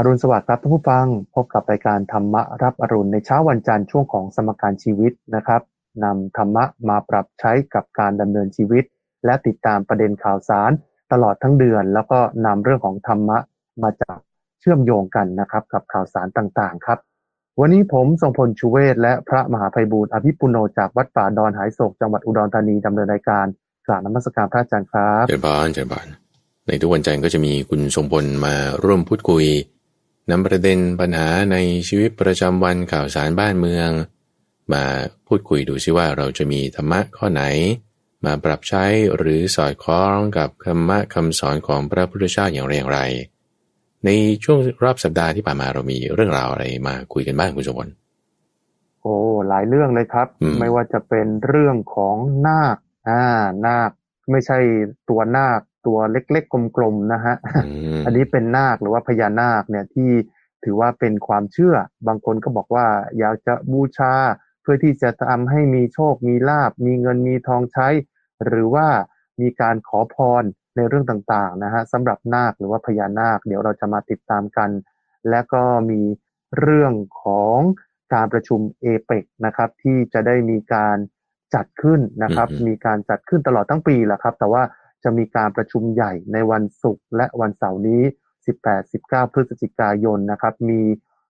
อรุณสวัสดิ์ครับท่านผู้ฟัง พบกับรายการธรรมะรับอรุณในเช้าวันจันทร์ช่วงของสมการชีวิตนะครับนำธรรมะมาปรับใช้กับการดำเนินชีวิต และติดตามประเด็นข่าวสาร ตลอดทั้งเดือน แล้วก็นำเรื่องของธรรมะมาจากเชื่อมโยงกันนะครับ กับข่าวสารต่างๆ ครับ วันนี้ผมทรงพลชูเวศและพระมหาภัยบูร์อภิปุโนจากวัดป่าดอนหายโศกจังหวัดอุดรธานีดำเนินรายการกราบนมัสการพระอาจารย์ครับเจริญบานเจริญบานในทุกวันจันทร์ก็จะมีคุณทรงพลมาร่วมพูดคุย นำประเด็นปัญหาในชีวิตประจำวันข่าวสารบ้านเมือง มาพูดคุยดูซิว่าเราจะมีธรรมะข้อไหน มาปรับใช้หรือสอดคล้องกับธรรมะคำสอนของพระพุทธเจ้าอย่างไรอย่างไร ในช่วงรอบสัปดาห์ที่ผ่านมาเรามีเรื่องราวอะไรมาคุยกันบ้างคุณสมพลโอ้หลายเรื่องเลยครับอืมไม่ว่าจะเป็นเรื่องของนาคอ่านาคไม่ใช่ตัวนาคตัวเล็กๆกลมๆนะฮะอืมอันนี้เป็นนาคหรือว่าพญานาคเนี่ยที่ถือว่าเป็นความเชื่อ บางคนก็บอกว่าอยากจะบูชาเพื่อที่จะทำให้มีโชค มีลาบ มีเงิน มีทองใช้ หรือว่ามีการขอพรในเรื่องต่างๆนะฮะสำหรับนาคหรือว่าพญานาค เดี๋ยวเราจะมาติดตามกัน และก็มีเรื่องของการประชุมเอเปกนะครับที่จะได้มีการจัดขึ้นนะครับอืมมีการจัดขึ้นตลอดทั้งปีแหละครับ แต่ว่า จะมีการประชุมใหญ่ในวันศุกร์และวันเสาร์นี้ 18-19 พฤศจิกายนนะครับ มี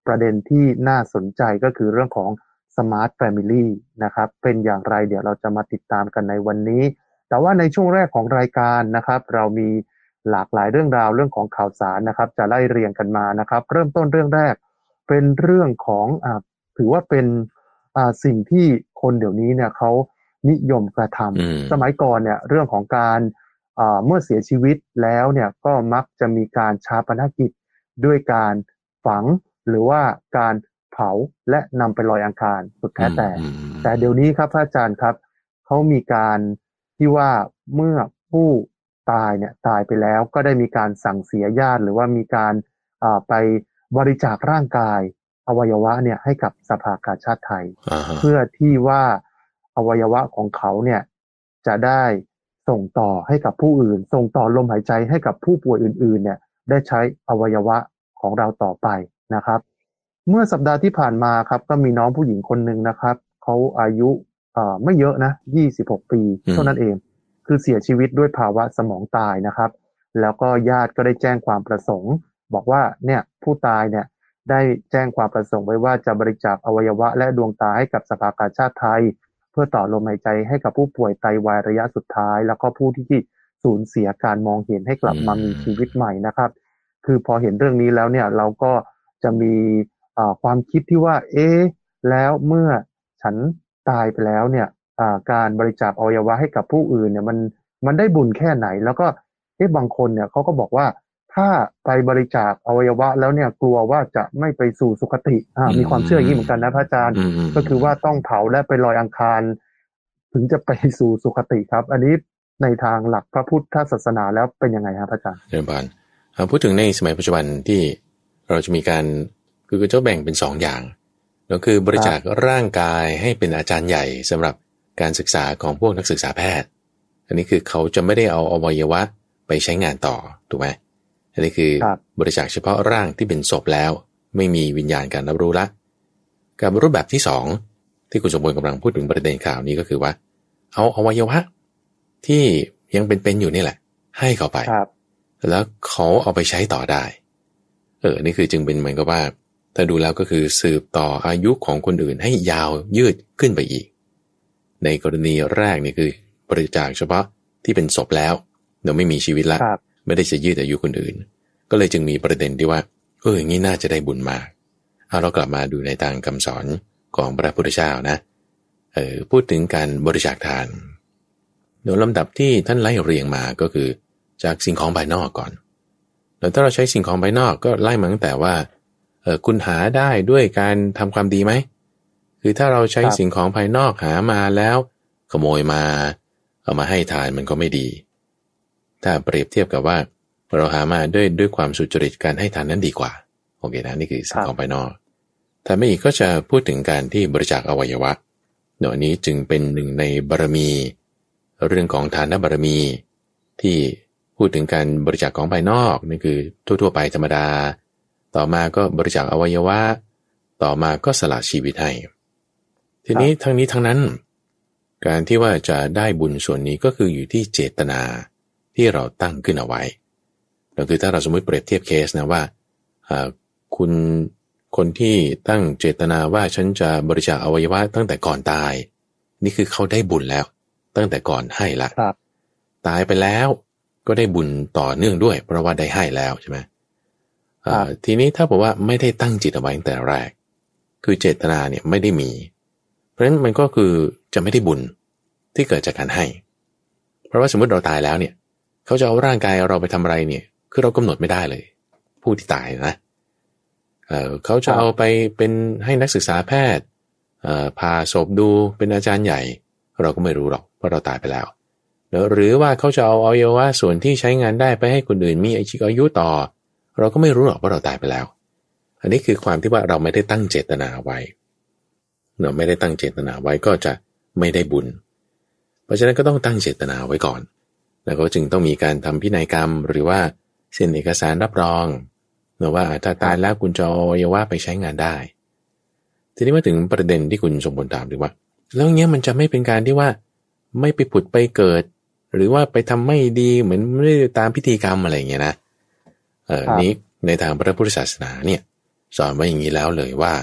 ประเด็นที่น่าสนใจก็คือเรื่องของ Smart Family นะครับ เป็นอย่างไรเดี๋ยวเราจะมาติดตามกันในวันนี้ แต่ว่าในช่วงแรกของรายการนะครับ เรามีหลากหลายเรื่องราวเรื่องของข่าวสารนะครับ จะไล่เรียงกันมานะครับ เริ่มต้นเรื่องแรก เป็นเรื่องของอ่าถือว่าเป็นอ่าสิ่งที่คนเดี๋ยวนี้เนี่ยเขานิยมกระทอืมำสมัยก่อนเนี่ยเรื่องของการอ่า เมื่อเสียชีวิตแล้วเนี่ยก็มักจะมีการชาปนกิจด้วยการฝังหรือว่าการเผาและนำไปลอยอังคารสุดแท้แต่อืมอืมแต่เดี๋ยวนี้ครับพระอาจารย์ครับเขามีการที่ว่าเมื่อผู้ตายเนี่ยตายไปแล้วก็ได้มีการสั่งเสียญาติ หรือว่ามีการอ่าไปบริจาคร่างกาย อวัยวะเนี่ยให้กับสภากาชาติไทยอ่าฮะเพื่อที่ว่าอวัยวะของเขาเนี่ยจะได้ ส่งต่อให้กับผู้อื่น ส่งต่อลมหายใจให้กับผู้ป่วยอื่นๆ เนี่ยได้ใช้อวัยวะของเราต่อไปนะครับ เมื่อสัปดาห์ที่ผ่านมาครับก็มีน้องผู้หญิงคนหนึ่งนะครับเขาอายุเอ่อไม่เยอะนะ 26 ปีเท่านั้นเอง คือเสียชีวิตด้วยภาวะสมองตายนะครับ แล้วก็ญาติก็ได้แจ้งความประสงค์ บอกว่าเนี่ยผู้ตายเนี่ยได้แจ้งความประสงค์ไว้ว่าจะบริจาคอวัยวะและดวงตาให้กับสภากาชาติไทยเพื่อต่อลมหายใจให้กับผู้ป่วยไตวายระยะสุดท้าย แล้วก็ผู้ที่สูญเสียการมองเห็นให้กลับมามีชีวิตใหม่นะครับ คือพอเห็นเรื่องนี้แล้วเนี่ยเราก็จะมีอ่าความคิดที่ว่า เอ๊ะแล้วเมื่อฉันตายไปแล้วเนี่ยอ่าการบริจาคอวัยวะให้กับผู้อื่นเนี่ยมันมันได้บุญแค่ไหน แล้วก็เอ๊ะบางคนเนี่ยเขาก็บอกว่า ถ้าไปบริจาคอวัยวะแล้วเนี่ยกลัวว่าจะไม่ไปสู่สุคติอ่ามีความเชื่ออย่างนี้เหมือนกันนะพระอาจารย์อืมมก็คือว่าต้องเผาและไปลอยอังคาร ถึงจะไปสู่สุคติครับ อันนี้ในทางหลักพระพุทธศาสนาแล้วเป็นยังไงครับอาจารย์เรียนบานอ่าพูดถึงในสมัยปัจจุบันที่เราจะมีการคือจะแบ่งเป็นสองอย่างก็คือบริจาคร่างกายให้เป็นอาจารย์ใหญ่สำหรับการศึกษาของพวกนักศึกษาแพทย์ อันนี้คือเขาจะไม่ได้เอาอวัยวะไปใช้งานต่อถูกไหม อันนี้คือครับบริจาคเฉพาะร่างที่เป็นศพแล้ว ไม่มีวิญญาณการรับรู้ละ กับรูปแบบที่สองที่คุณสมบูรณ์กำลังพูดถึงประเด็นข่าวนี้ก็คือว่า เอาอวัยวะที่ยังเป็นๆอยู่นี่แหละ ให้เขาไปครับแล้วเขาเอาไปใช้ต่อได้ เออ นี่คือจึงเป็นเหมือนกับว่าถ้าดูแล้วก็คือสืบต่ออายุของคนอื่นให้ยาวยืดขึ้นไปอีก ในกรณีแรกนี่คือบริจาคเฉพาะที่เป็นศพแล้วเราไม่มีชีวิตละครับ ไม่ได้จะยืดอายุคนอื่น ก็เลยจึงมีประเด็นที่ว่า เอออย่างนี้น่าจะได้บุญมากเอาเรากลับมาดูในทางคำสอนของพระพุทธเจ้านะเออพูดถึงการบริจาคทานโดยลำดับที่ท่านไล่เรียงมาก็คือ จากสิ่งของภายนอกก่อน แล้วถ้าเราใช้สิ่งของภายนอกก็ไล่มาตั้งแต่ว่าเออคุณหาได้ด้วยการทำความดีไหมคือถ้าเราใช้สิ่งของภายนอกหามาแล้ว ขโมยมา เอามาให้ทานมันก็ไม่ดี ถ้าเปรียบเทียบกับว่า เราหามาด้วยด้วยความสุจริตการให้ทานนั้นดีกว่า โอเคนะนี่คือสิ่งของภายนอกถ้าไม่อีกก็จะพูดถึงการที่บริจาคอวัยวะเดี๋ยวนี้จึงเป็นหนึ่งในบารมี เรื่องของทานบารมี ที่พูดถึงการบริจาคของภายนอกนี่คือทั่ว ๆ ไปธรรมดา ต่อมาก็บริจาคอวัยวะ ต่อมาก็สละชีวิตให้ ทีนี้ทั้งนี้ทั้งนั้น การที่ว่าจะได้บุญส่วนนี้ก็คืออยู่ที่เจตนา ที่เราตั้งขึ้นเอาไว้ก็คือถ้าเราสมมติเปรียบเทียบเคสนะว่าคุณคนที่ตั้งเจตนาว่าฉันจะบริจาคอวัยวะตั้งแต่ก่อนตาย นี่คือเขาได้บุญแล้ว ตั้งแต่ก่อนให้ละตายไปแล้วก็ได้บุญต่อเนื่องด้วย เพราะว่าได้ให้แล้วใช่ไหมทีนี้ถ้าบอกว่าไม่ได้ตั้งจิตเอาไว้ตั้งแต่แรก คือเจตนาเนี่ยไม่ได้มี เพราะฉะนั้นมันก็คือจะไม่ได้บุญที่เกิดจากการให้ เพราะว่าสมมติเราตายแล้วเนี่ย เขาจะเอาร่างกายเราไปทำอะไรเนี่ย คือเรากำหนดไม่ได้เลย ผู้ที่ตายนะเเขาจะเอาไปเป็นให้นักศึกษาแพทย์พาศพดูเป็นอาจารย์ใหญ่ เราก็ไม่รู้หรอกเพราะเราตายไปแล้วหรือว่าเขาจะเอาอวัยวะส่วนที่ใช้งานได้ไปให้คนอื่นมีอายุต่อ เราก็ไม่รู้หรอกว่าเราตายไปแล้ว อันนี้คือความที่ว่าเราไม่ได้ตั้งเจตนาไว้เราไม่ได้ตั้งเจตนาไว้ก็จะไม่ได้บุญ เพราะฉะนั้นก็ต้องตั้งเจตนาไว้ก่อน แล้วก็จึงต้องมีการทำพินัยกรรม หรือว่าเซ็นเอกสารรับรองเนะว่าถ้าตายแล้วคุณจะอวัยวะไปใช้งานได้ ทีนี้มาถึงประเด็นที่คุณสมบูรณ์ถามถึงว่า แล้วเงี้ยมันจะไม่เป็นการที่ว่าไม่ไปผุดไปเกิด หรือว่าไปทำไม่ดีเหมือนไม่ได้ตามพิธีกรรมอะไรเงี้ยนะเออนี้ในทางพระพุทธศาสนาเนี่ยสอนไว้อย่างนี้แล้วเลยว่า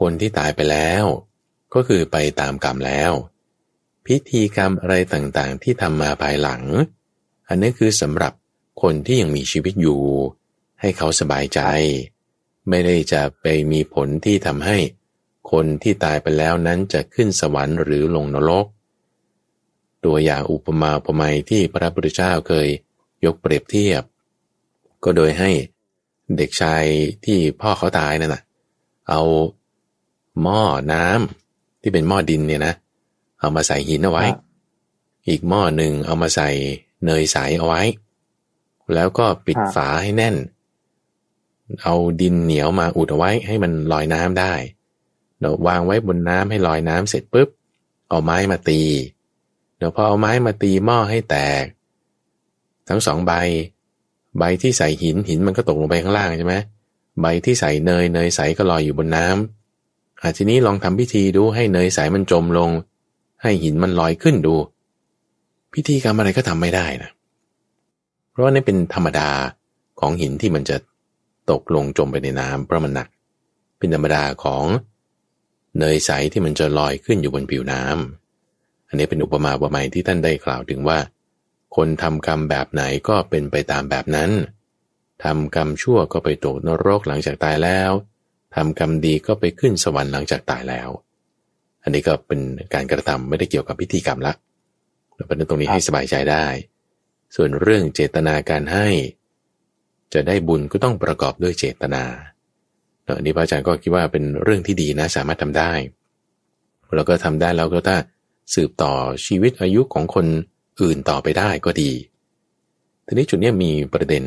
คนที่ตายไปแล้ว ก็คือไปตามกรรมแล้ว พิธีกรรมอะไรต่างๆ ที่ทำมาภายหลัง อันนี้คือสำหรับคนที่ยังมีชีวิตอยู่ ให้เขาสบายใจ ไม่ได้จะไปมีผลที่ทำให้ คนที่ตายไปแล้วนั้นจะขึ้นสวรรค์หรือลงนรก ตัวอย่างอุปมาอุปไมยที่พระพุทธเจ้าเคยยกเปรียบเทียบ ก็โดยให้เด็กชายที่พ่อเขาตายนั่นแหะเอาหม้อน้ำที่เป็นหม้อดินเนี่ยนะเอามาใส่หินเอาไว้ อีกหม้อหนึ่งเอามาใส่เนยใสเอาไว้ แล้วก็ปิดฝาให้แน่น เอาดินเหนียวมาอุดเอาไว้ให้มันลอยน้ำได้เราวางไว้บนน้ำให้ลอยน้ำเสร็จปุ๊บ เอาไม้มาตี เดี๋ยวพอเอาไม้มาตีหม้อให้แตก ทั้งสองใบ ใบที่ใส่หินหินมันก็ตกลงไปข้างล่างใช่ไหมใบที่ใส่เนยเนยใสก็ลอยอยู่บนน้ำอาทีนี้ลองทำพิธีดูให้เนยใสมันจมลง ให้หินมันลอยขึ้นดู พิธีกรรมอะไรก็ทำไม่ได้นะ เพราะว่านี่เป็นธรรมดาของหินที่มันจะตกลงจมไปในน้ำเพราะมันหนัก เป็นธรรมดาของเนยใสที่มันจะลอยขึ้นอยู่บนผิวน้ำอันนี้เป็นอุปมาอุปไมยที่ท่านได้กล่าวถึงว่า คนทำกรรมแบบไหนก็เป็นไปตามแบบนั้นทำกรรมชั่วก็ไปตกนรกหลังจากตายแล้วทำกรรมดีก็ไปขึ้นสวรรค์หลังจากตายแล้ว อันนี้ก็เป็นการกระทำไม่ได้เกี่ยวกับพิธีกรรมละเราเป็นตรงนี้ให้สบายใจได้ ส่วนเรื่องเจตนาการให้ จะได้บุญก็ต้องประกอบด้วยเจตนาอันนี้พระอาจารย์ก็คิดว่าเป็นเรื่องที่ดีนะสามารถทำได้แล้วก็ทำได้แล้วก็ถ้าสืบต่อชีวิตอายุของคนอื่นต่อไปได้ก็ดี ทีนี้จุดนี้มีประเด็น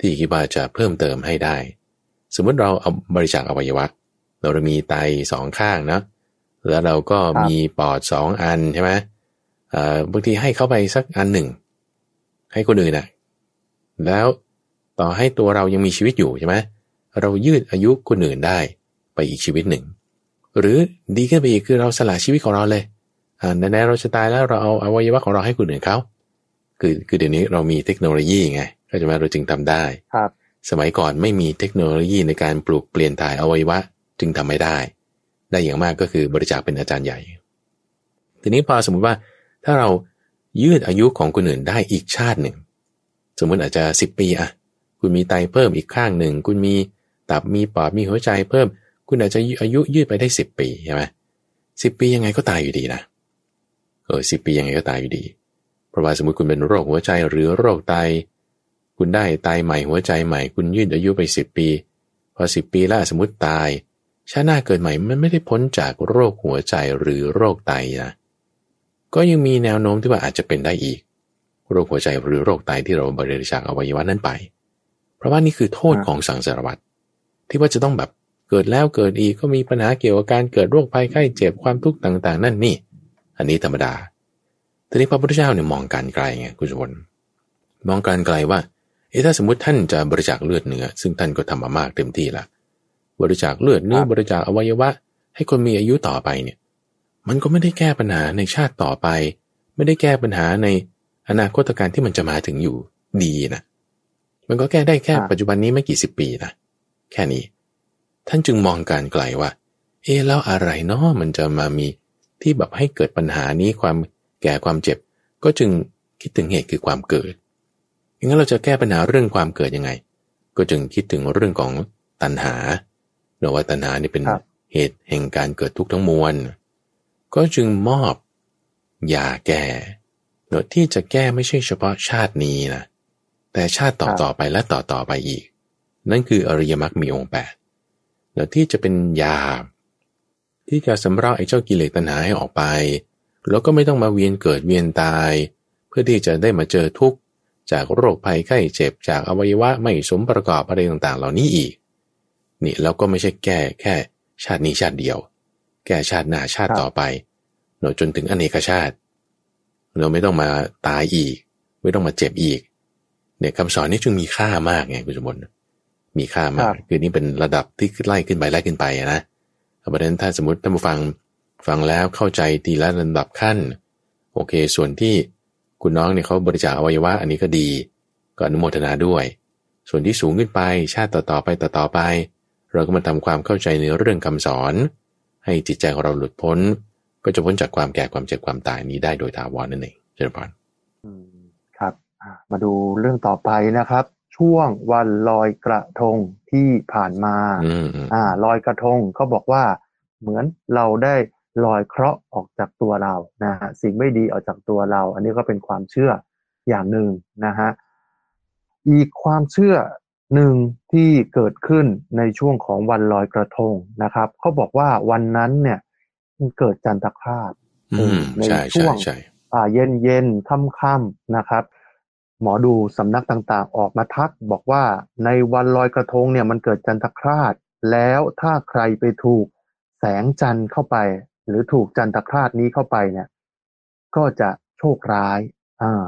ที่คิดว่าจะเพิ่มเติมให้ได้ สมมติเราเอาบริจาคอวัยวะ เรามีไตสองข้างนะ แล้วเราก็มีปอดสองอันใช่ไหมบางทีให้เข้าไปสักอันหนึ่ง ให้คนอื่นนะแล้วต่อให้ตัวเรายังมีชีวิตอยู่ใช่ไหมเรายืดอายุคนอื่นได้ไปอีกชีวิตหนึ่ง หรือดีขึ้นไปอีกคือเราสละชีวิตของเราเลยในในเราจะตายแล้วเราเอาอวัยวะของเราให้คนอื่นเขาคือคือเดี๋ยวนี้เรามีเทคโนโลยีไงก็จะมาเราจึงทำได้ครับ สมัยก่อนไม่มีเทคโนโลยีในการปลูกเปลี่ยนถ่ายอวัยวะจึงทำไม่ได้ ได้อย่างมากก็คือบริจาคเป็นอาจารย์ใหญ่ ทีนี้พอสมมุติว่าถ้าเรายืดอายุของคนอื่นได้อีกชาติหนึ่ง สมมติอาจจะสิบปีอะคุณมีไตเพิ่มอีกข้างหนึ่ง คุณมีตับมีปอดมีหัวใจเพิ่ม คุณอาจจะอายุยืดไปได้สิบปีใช่ไหมสิบปียังไงก็ตายอยู่ดีนะเออสิปียังไงก็ตายอยู่ดี เพราะว่าสมมติคุณเป็นโรคหัวใจหรือโรคไต คุณได้ไตใหม่หัวใจใหม่ คุณยืดอายุไปสิบปี พอสิบปีแล้วสมมติตาย ชาติหน้าเกิดใหม่มันไม่ได้พ้นจากโรคหัวใจหรือโรคไตนะก็ยังมีแนวโน้มที่ว่าอาจจะเป็นได้อีก โรคหัวใจหรือโรคไตที่เราบริจาคอวัยวะนั้นไป เพราะว่านี่คือโทษของสังสารวัตรที่ว่าจะต้องแบบเกิดแล้วเกิดอีกก็มีปัญหาเกี่ยวกับการเกิดโรคภัยไข้เจ็บความทุกข์ต่าง ๆ นั่นนี่ อันนี้ธรรมดาทีนี้พระพุทธเจ้าเนี่ยมองการไกลไงคุณชวนมองการไกลว่าเอเอ๊ะถ้าสมมติท่านจะบริจาคเลือดเนื้อซึ่งท่านก็ทำมามากเต็มที่ละ บริจาคเลือดเนื้อบริจาคอวัยวะ ให้คนมีอายุต่อไปเนี่ย มันก็ไม่ได้แก้ปัญหาในชาติต่อไป ไม่ได้แก้ปัญหาในอนาคตการที่มันจะมาถึงอยู่ดีนะมันก็แก้ได้แค่ปัจจุบันนี้ไม่กี่สิบปีนะแค่นี้ ท่านจึงมองการไกลว่า เอ๊แล้วอะไรเนาะมันจะมามีที่แบบให้เกิดปัญหานี้ความแก่ความเจ็บ ก็จึงคิดถึงเหตุคือความเกิดอย่างนั้นเราจะแก้ปัญหาเรื่องความเกิดยังไง ก็จึงคิดถึงเรื่องของตัณหา เนาะว่าตัณหานี่เป็นเหตุแห่งการเกิดทุกข์ทั้งมวล ก็จึงมอบยาแก้เนาะที่จะแก้ไม่ใช่เฉพาะชาตินี้นะแต่ชาติต่อต่อไปและต่อต่อไปอีก นั่นคืออริยมรรคมีองค์แปดเนาะที่จะเป็นยา ที่จะสำราไอ้เจ้ากิเลสตัณหาให้ออกไป แล้วก็ไม่ต้องมาเวียนเกิดเวียนตาย เพื่อที่จะได้มาเจอทุกข์จากโรคภัยไข้เจ็บจากอวัยวะไม่สมประกอบอะไรต่างๆ เหล่านี้อีก นี่เราก็ไม่ใช่แก้แค่ ชาตินี้ชาติเดียว แก้ชาติหน้าชาติต่อไปเนาะจนถึงอเนกชาติ เราไม่ต้องมาตายอีก ไม่ต้องมาเจ็บอีก เนี่ยคำสอนนี้จึงมีค่ามากไงคุณสมบัติมีค่ามากคือนี่เป็นระดับที่ไล่ขึ้นไปไล่ขึ้นไปนะเพราะฉะนั้นถ้าสมมติท่านผู้ฟังฟังแล้วเข้าใจทีละระดับขั้น โอเค ส่วนที่คุณน้องเนี่ยเขาบริจาคอวัยวะอันนี้ก็ดี ก็อนุโมทนาด้วย ส่วนที่สูงขึ้นไปชาติต่อๆไปต่อๆไป เราก็มาทำความเข้าใจในเรื่องคำสอน ให้จิตใจของเราหลุดพ้น ก็จะพ้นจากความแก่ความเจ็บความตายนี้ได้โดยถาวรนั่นเองเจริญพรครับมาดูเรื่องต่อไปนะครับ ช่วงวันลอยกระทงที่ผ่านมาอ่าลอยกระทงเขาบอกว่าเหมือนเราได้ลอยเคราะห์ออกจากตัวเรานะฮะสิ่งไม่ดีออกจากตัวเรา อันนี้ก็เป็นความเชื่ออย่างหนึ่งนะฮะอีกความเชื่อ หนึ่งที่เกิดขึ้นในช่วงของวันลอยกระทงนะครับเขาบอกว่าวันนั้นเนี่ยมันเกิดจันทคราบในช่วงเย็นเย็นค่ำค่ำนะครับ หมอดูสำนักต่างๆ ออกมาทัก บอกว่าในวันลอยกระทงเนี่ยมันเกิดจันทคราบแล้วถ้าใครไปถูกแสงจันทร์เข้าไป หรือถูกจันทคราดนี้เข้าไปเนี่ย ก็จะโชคร้าย อ่า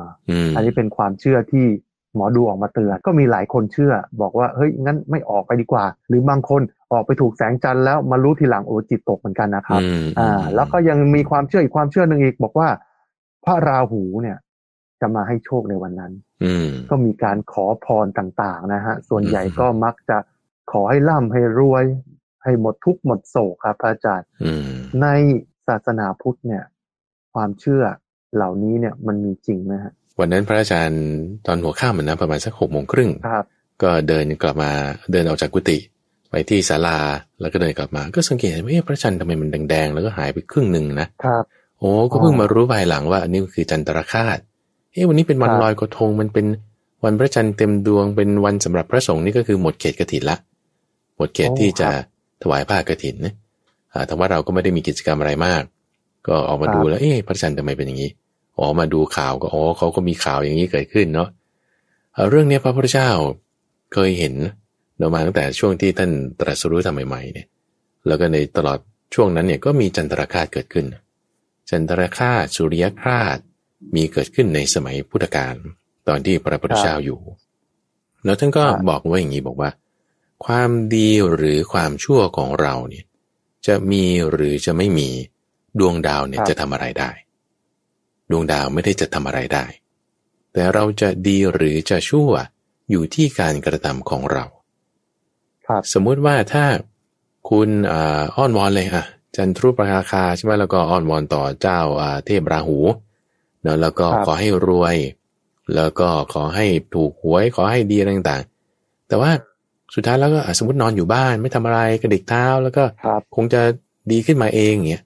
อันนี้เป็นความเชื่อที่ หมอดูออกมาเตือนก็มีหลายคนเชื่อ บอกว่าเฮ้ยงั้นไม่ออกไปดีกว่า หรือบางคนออกไปถูกแสงจันทร์แล้วมารู้ทีหลังโอ้จิตตกเหมือนกันนะครับอ่า แล้วก็ยังมีความเชื่ออีกความเชื่อหนึ่งอีก บอกว่า พระราหูเนี่ย จะมาให้โชคในวันนั้น อืก็มีการขอพรต่างๆ นะฮะ ส่วนใหญ่ก็มักจะขอให้ร่ำให้รวย ให้หมดทุกหมดโศกครับพระอาจารย์ในศาสนาพุทธเนี่ย ความเชื่อเหล่านี้เนี่ยมันมีจริงไหมฮะ วันนั้นพระอาจารย์ตอนหัวข้ามมันนะประมาณสักหกโมงครึ่งก็เดินกลับมาเดินออกจากกุฏิไปที่ศาลาแล้วก็เดินกลับมา ก็สังเกตว่าพระจันทร์ทำไมมันแดงๆ แล้วก็หายไปครึ่งหนึ่งนะครับโอ้ก็เพิ่งมารู้ภายหลังว่าอันนี้คือจันทรคาตเฮ้วันนี้เป็นวันลอยกระทงมันเป็นวันพระจันทร์เต็มดวงเป็นวันสำหรับพระสงฆ์นี่ก็คือหมดเขตกฐินละ หมดเขตที่จะถวายผ้ากรถินนะแต่ว่าเราก็ไม่ได้มีกิจกรรมอะไรมาก ก็ออกมาดูแล้วเอ๊ะพระจันทร์ทำไมเป็นอย่างนี้ ออกมาดูข่าวก็อ๋อเขาก็มีข่าวอย่างนี้เกิดขึ้นเนาะเรื่องนี้พระพุทธเจ้าเคยเห็นเรามาตั้งแต่ช่วงที่ท่านตรัสรู้ทำใหม่ๆเนี่ย แล้วก็ในตลอดช่วงนั้นเนี่ยก็มีจันทรคาตเกิดขึ้น จันทรคาตสุริยคราตมีเกิดขึ้นในสมัยพุทธกาลตอนที่พระพุทธเจ้าอยู่ แล้วท่านก็บอกว่าอย่างนี้บอกว่า ความดีหรือความชั่วของเราเนี่ยจะมีหรือจะไม่มีดวงดาวเนี่ยจะทำอะไรได้ ดวงดาวไม่ได้จะทำอะไรได้ แต่เราจะดีหรือจะชั่วอยู่ที่การกระทำของเราสมมุติว่าถ้าคุณอ้อนวอนเลยอะจันทรุปราคาใช่ไหมแล้วก็อ้อนวอนต่อเจ้าเทพราหูเนาะแล้วก็ขอให้รวย แล้วก็ขอให้ถูกหวยขอให้ดีอะไรต่างๆ แต่ว่าสุดท้ายแล้วก็สมมตินอนอยู่บ้านไม่ทำอะไรกระดิกเท้าแล้วก็คงจะดีขึ้นมาเองเงี้ย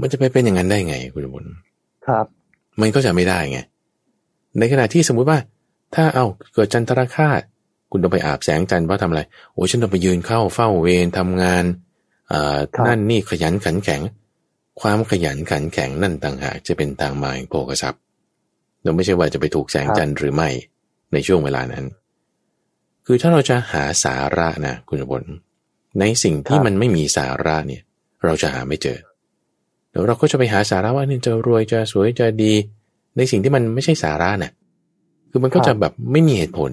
มันจะไปเป็นอย่างนั้นได้ไงคุณบุญ ครับมันก็จะไม่ได้ไง ในขณะที่สมมุติว่า ถ้าเอาเกิดจันทรคาตคุณต้องไปอาบแสงจันทร์เพราะทำอะไร โอ้ฉันต้องไปยืนเข้าเฝ้าเวรทำงานอ่านั่นนี่ขยันขันแข็ง ความขยันขันแข็งนั่นต่างหากจะเป็นทางมาแห่งโภกทรัพย์เราไม่ใช่ว่าจะไปถูกแสงจันทร์หรือไม่ในช่วงเวลานั้น คือถ้าเราจะหาสาระนะคุณบนในสิ่งที่มันไม่มีสาระเนี่ย เราจะหาไม่เจอ เดี๋ยวเราก็จะไปหาสาระว่าเนี่ยจะรวยจะสวยจะดี ในสิ่งที่มันไม่ใช่สาระนะ่ะคือมันก็จะแบบไม่มีเหตุผล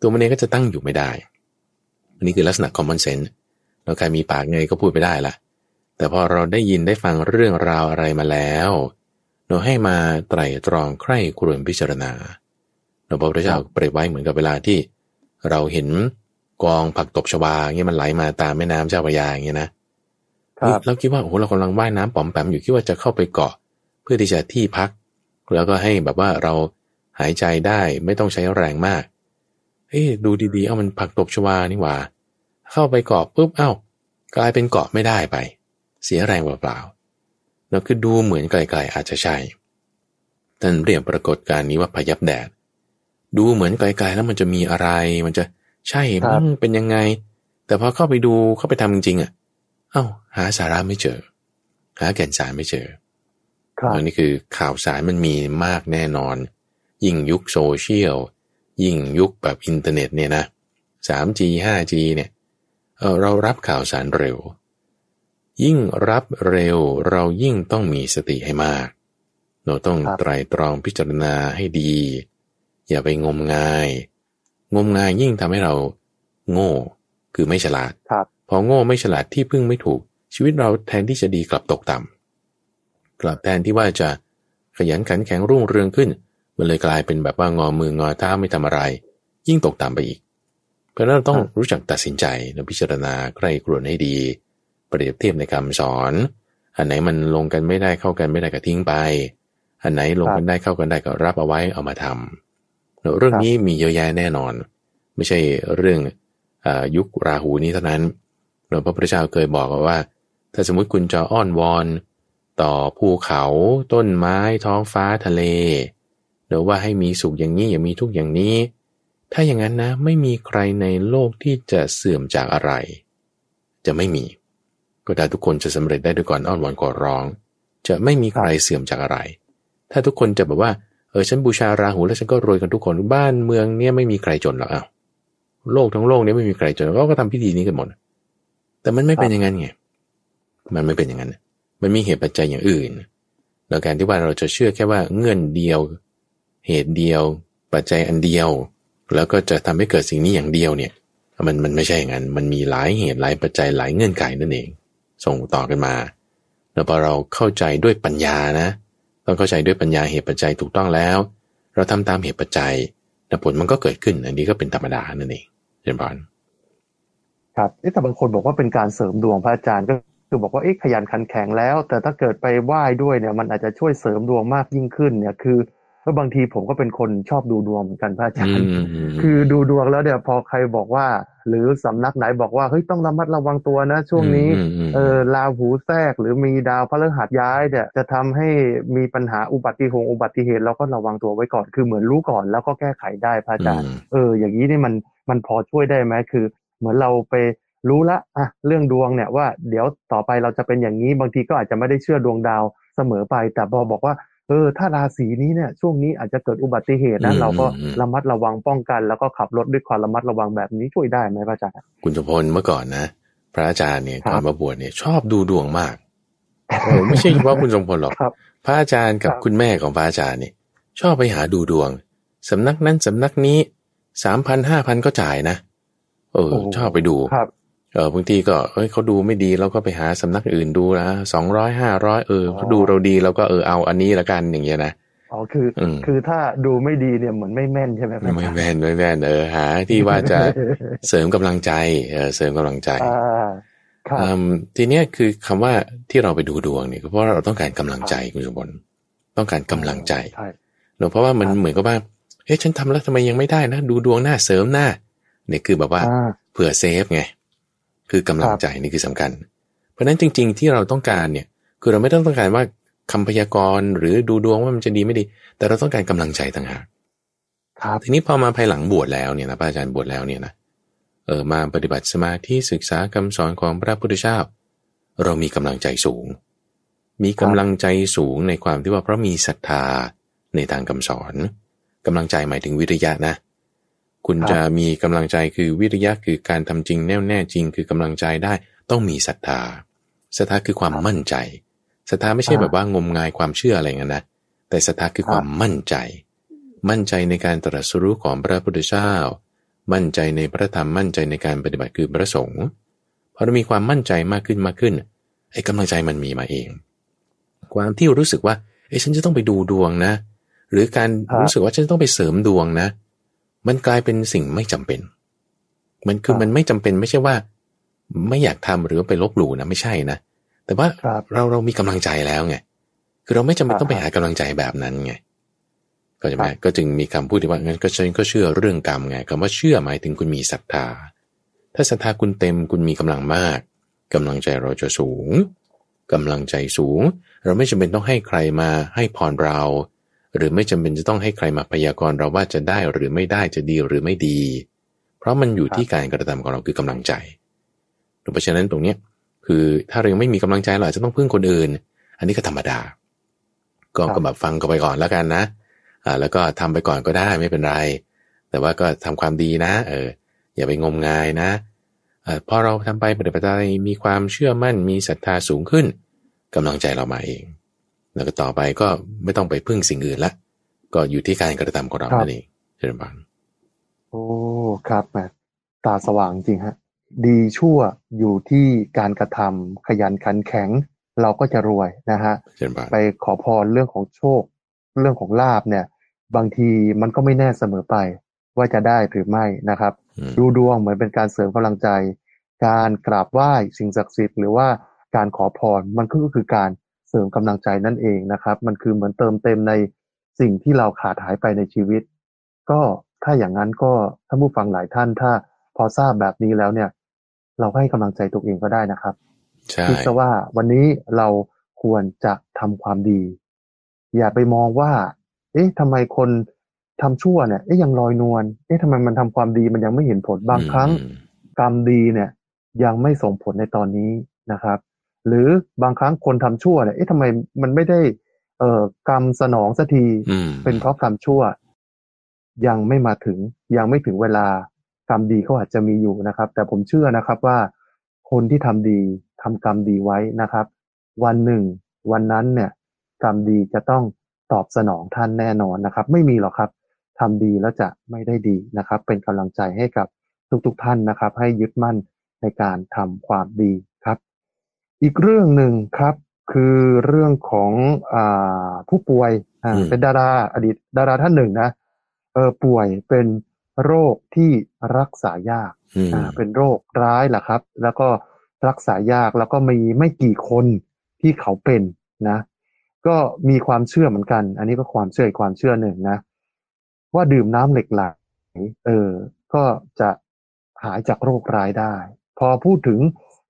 ตัวมันเองก็จะตั้งอยู่ไม่ได้ อันนี้คือลักษณะ common sense เราใครมีปากไงก็พูดไปได้ละแต่พอเราได้ยินได้ฟังเรื่องราวอะไรมาแล้ว เราให้มาไตรตรองใคร่ครวญพิจารณาเราพระพุทธเจ้าเปรียบไว้เหมือนกับเวลาที่ เราเห็นกองผักตบชวาเงี้ยมันไหลมาตามแม่น้ำเจ้าพระยาอย่างเงี้ยนะ เราคิดว่าโอ้โหเรากำลังว่ายน้ำป๋อมแปมอยู่คิดว่าจะเข้าไปเกาะ เพื่อที่จะที่พัก แล้วก็ให้แบบว่าเราหายใจได้ไม่ต้องใช้แรงมากเฮ้ดูดีๆ เอามันผักตบชวานี่หว่า เข้าไปเกาะปุ๊บเอา้ากลายเป็นเกาะไม่ได้ไป เสียแรงเปล่าๆแล้วคือดูเหมือนไกลๆอาจจะใช่ท่านเรียกปรากฏการณ์นี้ว่าพยับแดด ดูเหมือนไกลๆแล้วมันจะมีอะไร มันจะใช่มั้งเป็นยังไง แต่พอเข้าไปดูเข้าไปทำจริงๆอะ เอ้าหาสาระไม่เจอ หาแก่นสารไม่เจออันนี้คือข่าวสารมันมีมากแน่นอน ยิ่งยุคโซเชียล ยิ่งยุคแบบอินเทอร์เน็ตเนี่ยนะ 3G 5G เนี่ยเรารับข่าวสารเร็ว ยิ่งรับเร็วเรายิ่งต้องมีสติให้มาก เราต้องไตรตรองพิจารณาให้ดี อย่าไปงมงาย งมงายยิ่งทำให้เราโง่ คือไม่ฉลาด พอโง่ไม่ฉลาดที่พึ่งไม่ถูก ชีวิตเราแทนที่จะดีกลับตกต่ำกลับแทนที่ว่าจะขยันขันแข็งรุ่งเรืองขึ้น มันเลยกลายเป็นแบบว่างอมืองอเท้าไม่ทำอะไร ยิ่งตกต่ำไปอีก เพราะนั้นเราต้องรู้จักตัดสินใจและพิจารณาใครครวญให้ดี เปรียบเทียบในคำสอน อันไหนมันลงกันไม่ได้เข้ากันไม่ได้ก็ทิ้งไป อันไหนลงกันได้เข้ากันได้ก็รับเอาไว้เอามาทำเรื่องนี้มีเยอะแยะแน่นอน ไม่ใช่เรื่องอยุคราหูนี้เท่านั้น หลวงพ่อพระเจ้าเคยบอกว่า ถ้าสมมติคุณจะอ้อนวอน ต่อภูเขาต้นไม้ท้องฟ้าทะเลหรือว่าให้มีสุขอย่างนี้อย่ามีทุกอย่างนี้ ถ้าอย่างนั้นนะไม่มีใครในโลกที่จะเสื่อมจากอะไร จะไม่มี ก็ถ้าทุกคนจะสำเร็จได้ด้วยก่อนอ้อนวอนขอร้อง จะไม่มีใครเสื่อมจากอะไร ถ้าทุกคนจะแบบว่าเออฉันบูชาราหูแล้วฉันก็รวยกันทุกคนบ้านเมืองเนี่ยไม่มีใครจนหรอกอ้าวโลกทั้งโลกเนี้ไม่มีใครจนก็ก็ทำพิธีนี้กันหมด แต่มันไม่เป็นอย่างนั้นไง มันไม่เป็นอย่างนั้น มันมีเหตุปัจจัยอย่างอื่น แล้วการที่ว่าเราจะเชื่อแค่ว่าเงื่อนเดียว เหตุเดียว ปัจจัยอันเดียว แล้วก็จะทำให้เกิดสิ่งนี้อย่างเดียวเนี่ย มันมันไม่ใช่อย่างนั้น มันมีหลายเหตุหลายปัจจัยหลายเงื่อนไขนั่นเอง ส่งต่อกันมา แล้วพอเราเข้าใจด้วยปัญญานะต้องเข้าใจด้วยปัญญาเหตุปัจจัยถูกต้องแล้ว เราทำตามเหตุปัจจัยผลมันก็เกิดขึ้น อันนี้ก็เป็นธรรมดานั่นเองเจนบอล ครับแต่บางคนบอกว่าเป็นการเสริมดวงพระอาจารย์ก็คือบอกว่าเอ๊ะขยันขันแข็งแล้ว แต่ถ้าเกิดไปไหว้ด้วยเนี่ย มันอาจจะช่วยเสริมดวงมากยิ่งขึ้น เนี่ยคือเพราะบางทีผมก็เป็นคนชอบดูดวงเหมือนกันพระอาจารย์ คือดูดวงแล้วเนี่ยพอใครบอกว่า หรือสำนักไหนบอกว่าเฮ้ยต้องระมัดระวังตัวนะ ช่วงนี้เออลาหูแทรกหรือมีดาวพฤหัสย้ายเนี่ยจะทำให้มีปัญหาอุบัติเหตุอุบัติเหตุเราก็ระวังตัวไว้ก่อนคือเหมือนรู้ก่อนแล้วก็แก้ไขได้พระอาจารย์เอออย่างนี้นี่มันมันพอช่วยได้ไหมคือ เหมือนเราไปรู้ละอะเรื่องดวงเนี่ยว่าเดี๋ยวต่อไปเราจะเป็นอย่างนี้บางทีก็อาจจะไม่ได้เชื่อดวงดาวเสมอไป แต่พอบอกว่าเออถ้าราศีนี้เนี่ยช่วงนี้อาจจะเกิดอุบัติเหตุนะเราก็ระมัดระวังป้องกัน แล้วก็ขับรถด้วยความระมัดระวังแบบนี้ช่วยได้ไหมพระอาจารย์คุณจุพลเมื่อก่อนนะ พระอาจารย์เนี่ยก่อนมาบวชเนี่ยชอบดูดวงมากไม่ใช่เฉพาะคุณสมพลหรอกพระอาจารย์กับคุณแม่ของพระอาจารย์เนี่ยชอบไปหาดูดวงสำนักนั้นสำนักนี้สามพันห้าพันก็จ่ายนะ เออ ชอบไปดูเออบางทีก็เอ้ยเขาดูไม่ดีเราก็ไปหาสำนักอื่นดูนะสองร้อยห้าร้อยเออเขาดูเราดีเราก็เออเอาอันนี้ละกันอย่างเงี้ยนะอ๋อคือคือถ้าดูไม่ดีเนี่ยเหมือนไม่แม่นใช่ไหมไม่แม่นไม่แม่นเออหาที่ว่าจะเสริมกำลังใจเออเสริมกำลังใจทีเนี้ยคือคำว่าที่เราไปดูดวงเนี่ยเพราะเราต้องการกำลังใจคุณสมบัติต้องการกำลังใจเนาะเพราะว่ามันเหมือนกับว่าเฮ้ยฉันทำแล้วทำไมยังไม่ได้นะ ดูดวงหน้าเสริมหน้า เนี่ยคือแบบว่าเผื่อเซฟไงคือกำลังใจนี่คือสำคัญ เพราะนั้นจริง ๆ ที่เราต้องการเนี่ย คือเราไม่ต้องต้องการว่าคำพยากรณ์หรือดูดวงว่ามันจะดีไม่ดี แต่เราต้องการกำลังใจต่างหากครับทีนี้พอมาภายหลังบวชแล้วเนี่ยนะพระอาจารย์บวชแล้วเนี่ยนะเออมาปฏิบัติสมาธิศึกษาคำสอนของพระพุทธเจ้าเรามีกำลังใจสูง มีกำลังใจสูงในความที่ว่าเพราะมีศรัทธาในทางคำสอนกำลังใจหมายถึงวิริยะนะ คุณจะมีกำลังใจคือวิริยะคือการทำจริงแน่วแน่จริง คือกำลังใจได้ ต้องมีศรัทธาศรัทธาคือความมั่นใจศรัทธาไม่ใช่แบบว่างมงายความเชื่ออะไรเงี้ยนะแต่ศรัทธาคือความมั่นใจ มั่นใจในการตรัสรู้ของพระพุทธเจ้า มั่นใจในพระธรรมมั่นใจในการปฏิบัติคือพระสงฆ์พอเรามีความมั่นใจมากขึ้นมากขึ้นไอ้กำลังใจมันมีมาเอง ความที่รู้สึกว่าไอ้ฉันจะต้องไปดูดวงนะ หรือการครับรู้สึกว่าฉันจะต้องไปเสริมดวงนะ มันกลายเป็นสิ่งไม่จำเป็น มันคือมันไม่จำเป็นไม่ใช่ว่า ไม่อยากทำหรือว่าไปลบหลู่นะไม่ใช่นะ แต่ว่าครับเราเรามีกำลังใจแล้วไง คือเราไม่จำเป็นครับต้องไปหากำลังใจแบบนั้นไง ก็จะไหมครับก็จึงมีคำพูดที่ว่างั้นก็ฉันก็เชื่อเรื่องกรรมไงคำว่าเชื่อหมายถึงคุณมีศรัทธา ถ้าศรัทธาคุณเต็มคุณมีกำลังมากกำลังใจเราจะสูงกำลังใจสูง เราไม่จำเป็นต้องให้ใครมาให้พรเรา หรือไม่จำเป็นจะต้องให้ใครมาพยากรณ์เราว่าจะได้หรือไม่ได้จะดีหรือไม่ดี เพราะมันอยู่ที่การกระทำของเราคือกำลังใจ เพราะฉะนั้นตรงเนี้ยคือถ้าเรายังไม่มีกำลังใจเราอาจจะต้องพึ่งคนอื่น อันนี้ก็ธรรมดา ก็ก็แบบฟังก็ไปก่อนแล้วกันนะอ่าแล้วก็ทำไปก่อนก็ได้ไม่เป็นไร แต่ว่าก็ทำความดีนะ เออ อย่าไปงมงายนะเออพอเราทำไปปฏิบัติมีความเชื่อมั่นมีศรัทธาสูงขึ้นกำลังใจเรามาเอง แล้วก็ต่อไปก็ไม่ต้องไปพึ่งสิ่งอื่นละ ก็อยู่ที่การกระทำของเราครับนั่นเองเชิญบังโอ้ครับแหมตาสว่างจริงฮะ ดีชั่วอยู่ที่การกระทำขยันขันแข็ง เราก็จะรวยนะฮะเชิญบังไปขอพรเรื่องของโชค เรื่องของลาบเนี่ย บางทีมันก็ไม่แน่เสมอไป ว่าจะได้หรือไม่นะครับอืมดูดวงเหมือนเป็นการเสริมกำลังใจ การกราบไหว้สิ่งศักดิ์สิทธิ์หรือว่าการขอพรมันก็คือการ เสริมกำลังใจนั่นเองนะครับ มันคือเหมือนเติมเต็มในสิ่งที่เราขาดหายไปในชีวิต ก็ถ้าอย่างนั้นก็ท่านผู้ฟังหลายท่านถ้าพอทราบแบบนี้แล้วเนี่ย เราก็ให้กำลังใจตัวเองก็ได้นะครับใช่คิดซะว่าวันนี้เราควรจะทำความดี อย่าไปมองว่า เอ๊ะทำไมคนทำชั่วเนี่ยเอ๊ะยังลอยนวลเอ๊ะทำไมมันทำความดีมันยังไม่เห็นผลบางครั้งอืมกรรมดีเนี่ย ยังไม่ส่งผลในตอนนี้นะครับ หรือบางครั้งคนทำชั่วเนี่ยเอ๊ะทำไมมันไม่ได้ เอ่อกรรมสนองสักทีอืมเป็นเพราะกรรมชั่ว ยังไม่มาถึงยังไม่ถึงเวลากรรมดีเขาอาจจะมีอยู่นะครับ แต่ผมเชื่อนะครับว่า คนที่ทำดีทำกรรมดีไว้นะครับ วันหนึ่ง วันนั้นเนี่ย กรรมดีจะต้องตอบสนองท่านแน่นอนนะครับ ไม่มีหรอกครับทำดีแล้วจะไม่ได้ดีนะครับ เป็นกำลังใจให้กับทุกๆท่านนะครับ ให้ยึดมั่นในการทำความดีครับ อีกเรื่องหนึ่งครับ คือเรื่องของอาผู้ป่วยอ่าอืมเป็นดาราอดีตดาราท่านหนึ่งนะเออป่วยเป็นโรคที่รักษายากอืมอ่าเป็นโรคร้ายแหละครับ แล้วก็รักษายากแล้วก็มีไม่กี่คนที่เขาเป็นนะ ก็มีความเชื่อเหมือนกัน อันนี้ก็ความเชื่ออีกความเชื่อหนึ่งนะ ว่าดื่มน้ำเหล็กไหลเออ ก็จะหายจากโรคร้ายได้ พอพูดถึง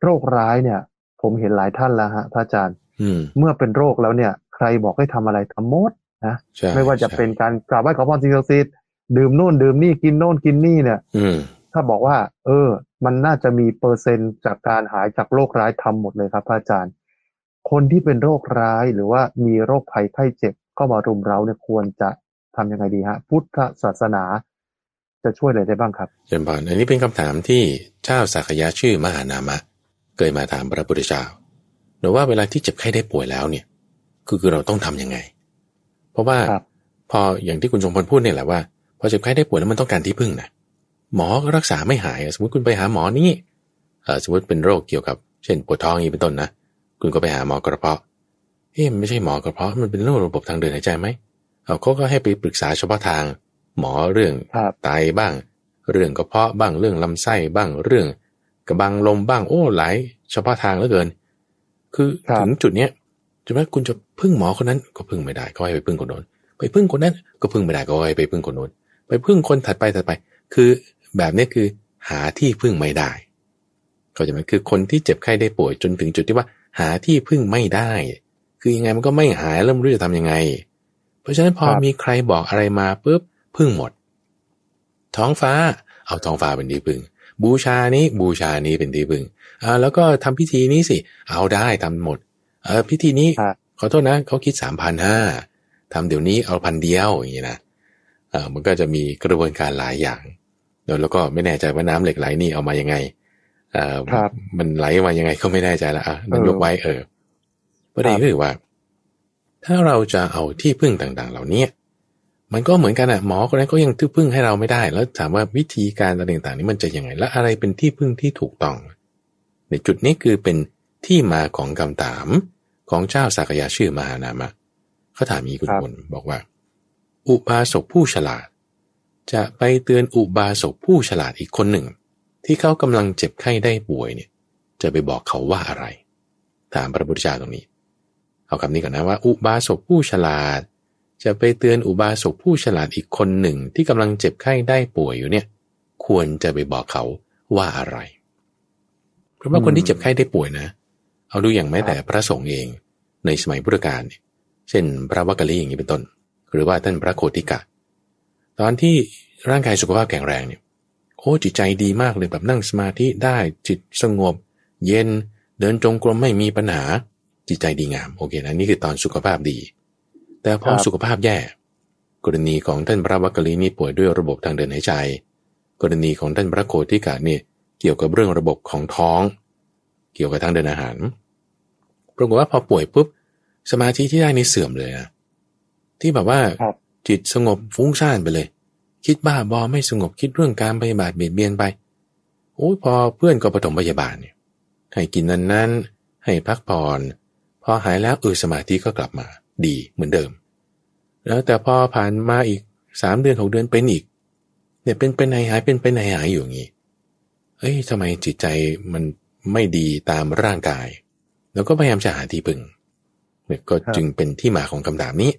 โรคร้ายเนี่ย ผมเห็นหลายท่านแล้วฮะพระอาจารย์อืมเมื่อเป็นโรคแล้วเนี่ย ใครบอกให้ทำอะไรทำหมดนะใช่ไม่ว่าจะใช่เป็นการกราบไหว้ขอพรสิ่งศักดิ์สิทธิ์ดื่มนู่นดื่มนี่กินโน่นกินนี่เนี่ย อืมถ้าบอกว่า เออ มันน่าจะมีเปอร์เซ็นต์จากการหายจากโรคร้ายทำหมดเลยครับพระอาจารย์ คนที่เป็นโรคร้ายหรือว่ามีโรคภัยไข้เจ็บเข้ามารุมเราเนี่ยควรจะทำยังไงดีฮะ พุทธศาสนาจะช่วยอะไรได้บ้างครับเชิญพรอันนี้เป็นคำถามที่เจ้าสักยะชื่อมหานามะ เคยมาถามพระพุทธเจ้าหรือว่าเวลาที่เจ็บไข้ได้ป่วยแล้วเนี่ยคือคือเราต้องทำยังไง เพราะว่าครับพออย่างที่คุณจงพลพูดเนี่ยแหละว่าพอเจ็บไข้ได้ป่วยแล้วมันต้องการที่พึ่งนะหมอก็รักษาไม่หาย สมมติคุณไปหาหมอนี่เออสมมติเป็นโรคเกี่ยวกับ เช่นปวดท้องอย่างนี้เป็นต้นนะคุณก็ไปหาหมอกระเพาะเอ๊ะมันไม่ใช่หมอกระเพาะมันเป็นโรคระบบทางเดินหายใจไหมเอาเขาก็ให้ไปปรึกษาเฉพาะทาง หมอเรื่องครับไตบ้าง เรื่องกระเพาะบ้างเรื่องลำไส้บ้างเรื่อง กระบังลมบ้างโอ้หลายเฉพาะทางเหลือเกิน คือครับถึงจุดเนี้ยจะว่าคุณจะพึ่งหมอคนนั้นก็พึ่งไม่ได้ก็ให้ไปพึ่งคนโน้นไปพึ่งคนนั้นก็พึ่งไม่ได้ก็ให้ไปพึ่งคนโน้นไปพึ่งคนถัดไปถัดไป คือแบบนี้คือหาที่พึ่งไม่ได้เข้าใจไหมคือคนที่เจ็บไข้ได้ป่วยจนถึงจุดที่ว่าหาที่พึ่งไม่ได้ คือยังไงมันก็ไม่หายแล้วไม่รู้จะทำยังไง เพราะฉะนั้นพอครับมีใครบอกอะไรมาปุ๊บพึ่งหมด ท้องฟ้า เอาท้องฟ้าเป็นที่พึ่ง บูชานี้บูชานี้เป็นที่พึ่งอ่าแล้วก็ทำพิธีนี้สิ เอาได้ทำหมดเออพิธีนี้ครับขอโทษนะเขาคิดสามพันห้าทำเดี๋ยวนี้เอาพันเดียวอย่างนี้นะเออมันก็จะมีกระบวนการหลายอย่างแล้วแล้วก็ไม่แน่ใจว่าน้ำเหล็กไหลนี่เอามายังไงเออครับมันไหลมายังไงก็ไม่แน่ใจละอะนั่นเออยกไว้เออประเด็นครับก็คือว่า ถ้าเราจะเอาที่พึ่งต่างๆ เหล่านี้ มันก็เหมือนกันอะหมอคนนั้นก็ยังที่พึ่งให้เราไม่ได้ แล้วถามว่าวิธีการอะไรต่างๆนี้มันจะยังไง และอะไรเป็นที่พึ่งที่ถูกต้อง ในจุดนี้คือเป็นที่มาของคำถามของเจ้าสักยาชื่อมหานามะเขาถามมีคุณคนบอกว่า อุบาสกผู้ฉลาด จะไปเตือนอุบาสกผู้ฉลาดอีกคนหนึ่ง ที่เขากำลังเจ็บไข้ได้ป่วยเนี่ย จะไปบอกเขาว่าอะไร ถามพระพุทธเจ้าตรงนี้ เอาคำนี้ก่อนนะว่า อุบาสกผู้ฉลาด จะไปเตือนอุบาสกผู้ฉลาดอีกคนหนึ่งที่กำลังเจ็บไข้ได้ป่วยอยู่เนี่ย ควรจะไปบอกเขาว่าอะไร เพราะว่าคนที่เจ็บไข้ได้ป่วยนะ เอาดูอย่างแม้แต่พระสงฆ์เองในสมัยพุทธกาลเช่น พระวักกะลีอย่างนี้เป็นต้น หรือว่าท่านพระโคติกะ ตอนที่ร่างกายสุขภาพแข็งแรงเนี่ยโอ้จิตใจดีมากเลยแบบนั่งสมาธิได้จิตสงบ เย็นเดินจงกรมไม่มีปัญหาจิตใจดีงามโอเคนะนี่คือตอนสุขภาพดี แต่พอสุขภาพแย่ กรณีของท่านพระวักกะลีนี่ป่วยด้วยระบบทางเดินหายใจ กรณีของท่านพระโคติกะนี่เกี่ยวกับเรื่องระบบของท้อง เกี่ยวกับทางเดินอาหารปรากฏว่าพอป่วยปุ๊บสมาธิที่ได้นี่เสื่อมเลยนะที่แบบว่าจิตสงบฟุ้งซ่านไปเลย คิดบ้าบอไม่สงบคิดเรื่องการพยาบาทเบียดเบียนไปโอ้ยพอเพื่อนก็ปฐมพยาบาลเนี่ยให้กินนั้นนั้นให้พักผ่อน พอหายแล้วเออสมาธิก็กลับมา ดีเหมือนเดิม แล้วแต่พอผ่านมาอีกสามเดือนหกเดือนเป็นอีก เนี่ยเป็นเป็นหายหายเป็นเป็นหายหายอยู่อย่างนี้เอ้ยทำไมจิตใจมันไม่ดีตามร่างกาย แล้วก็พยายามจะหาที่พึ่งเนี่ยก็จึงเป็นที่มาของคำถามนี้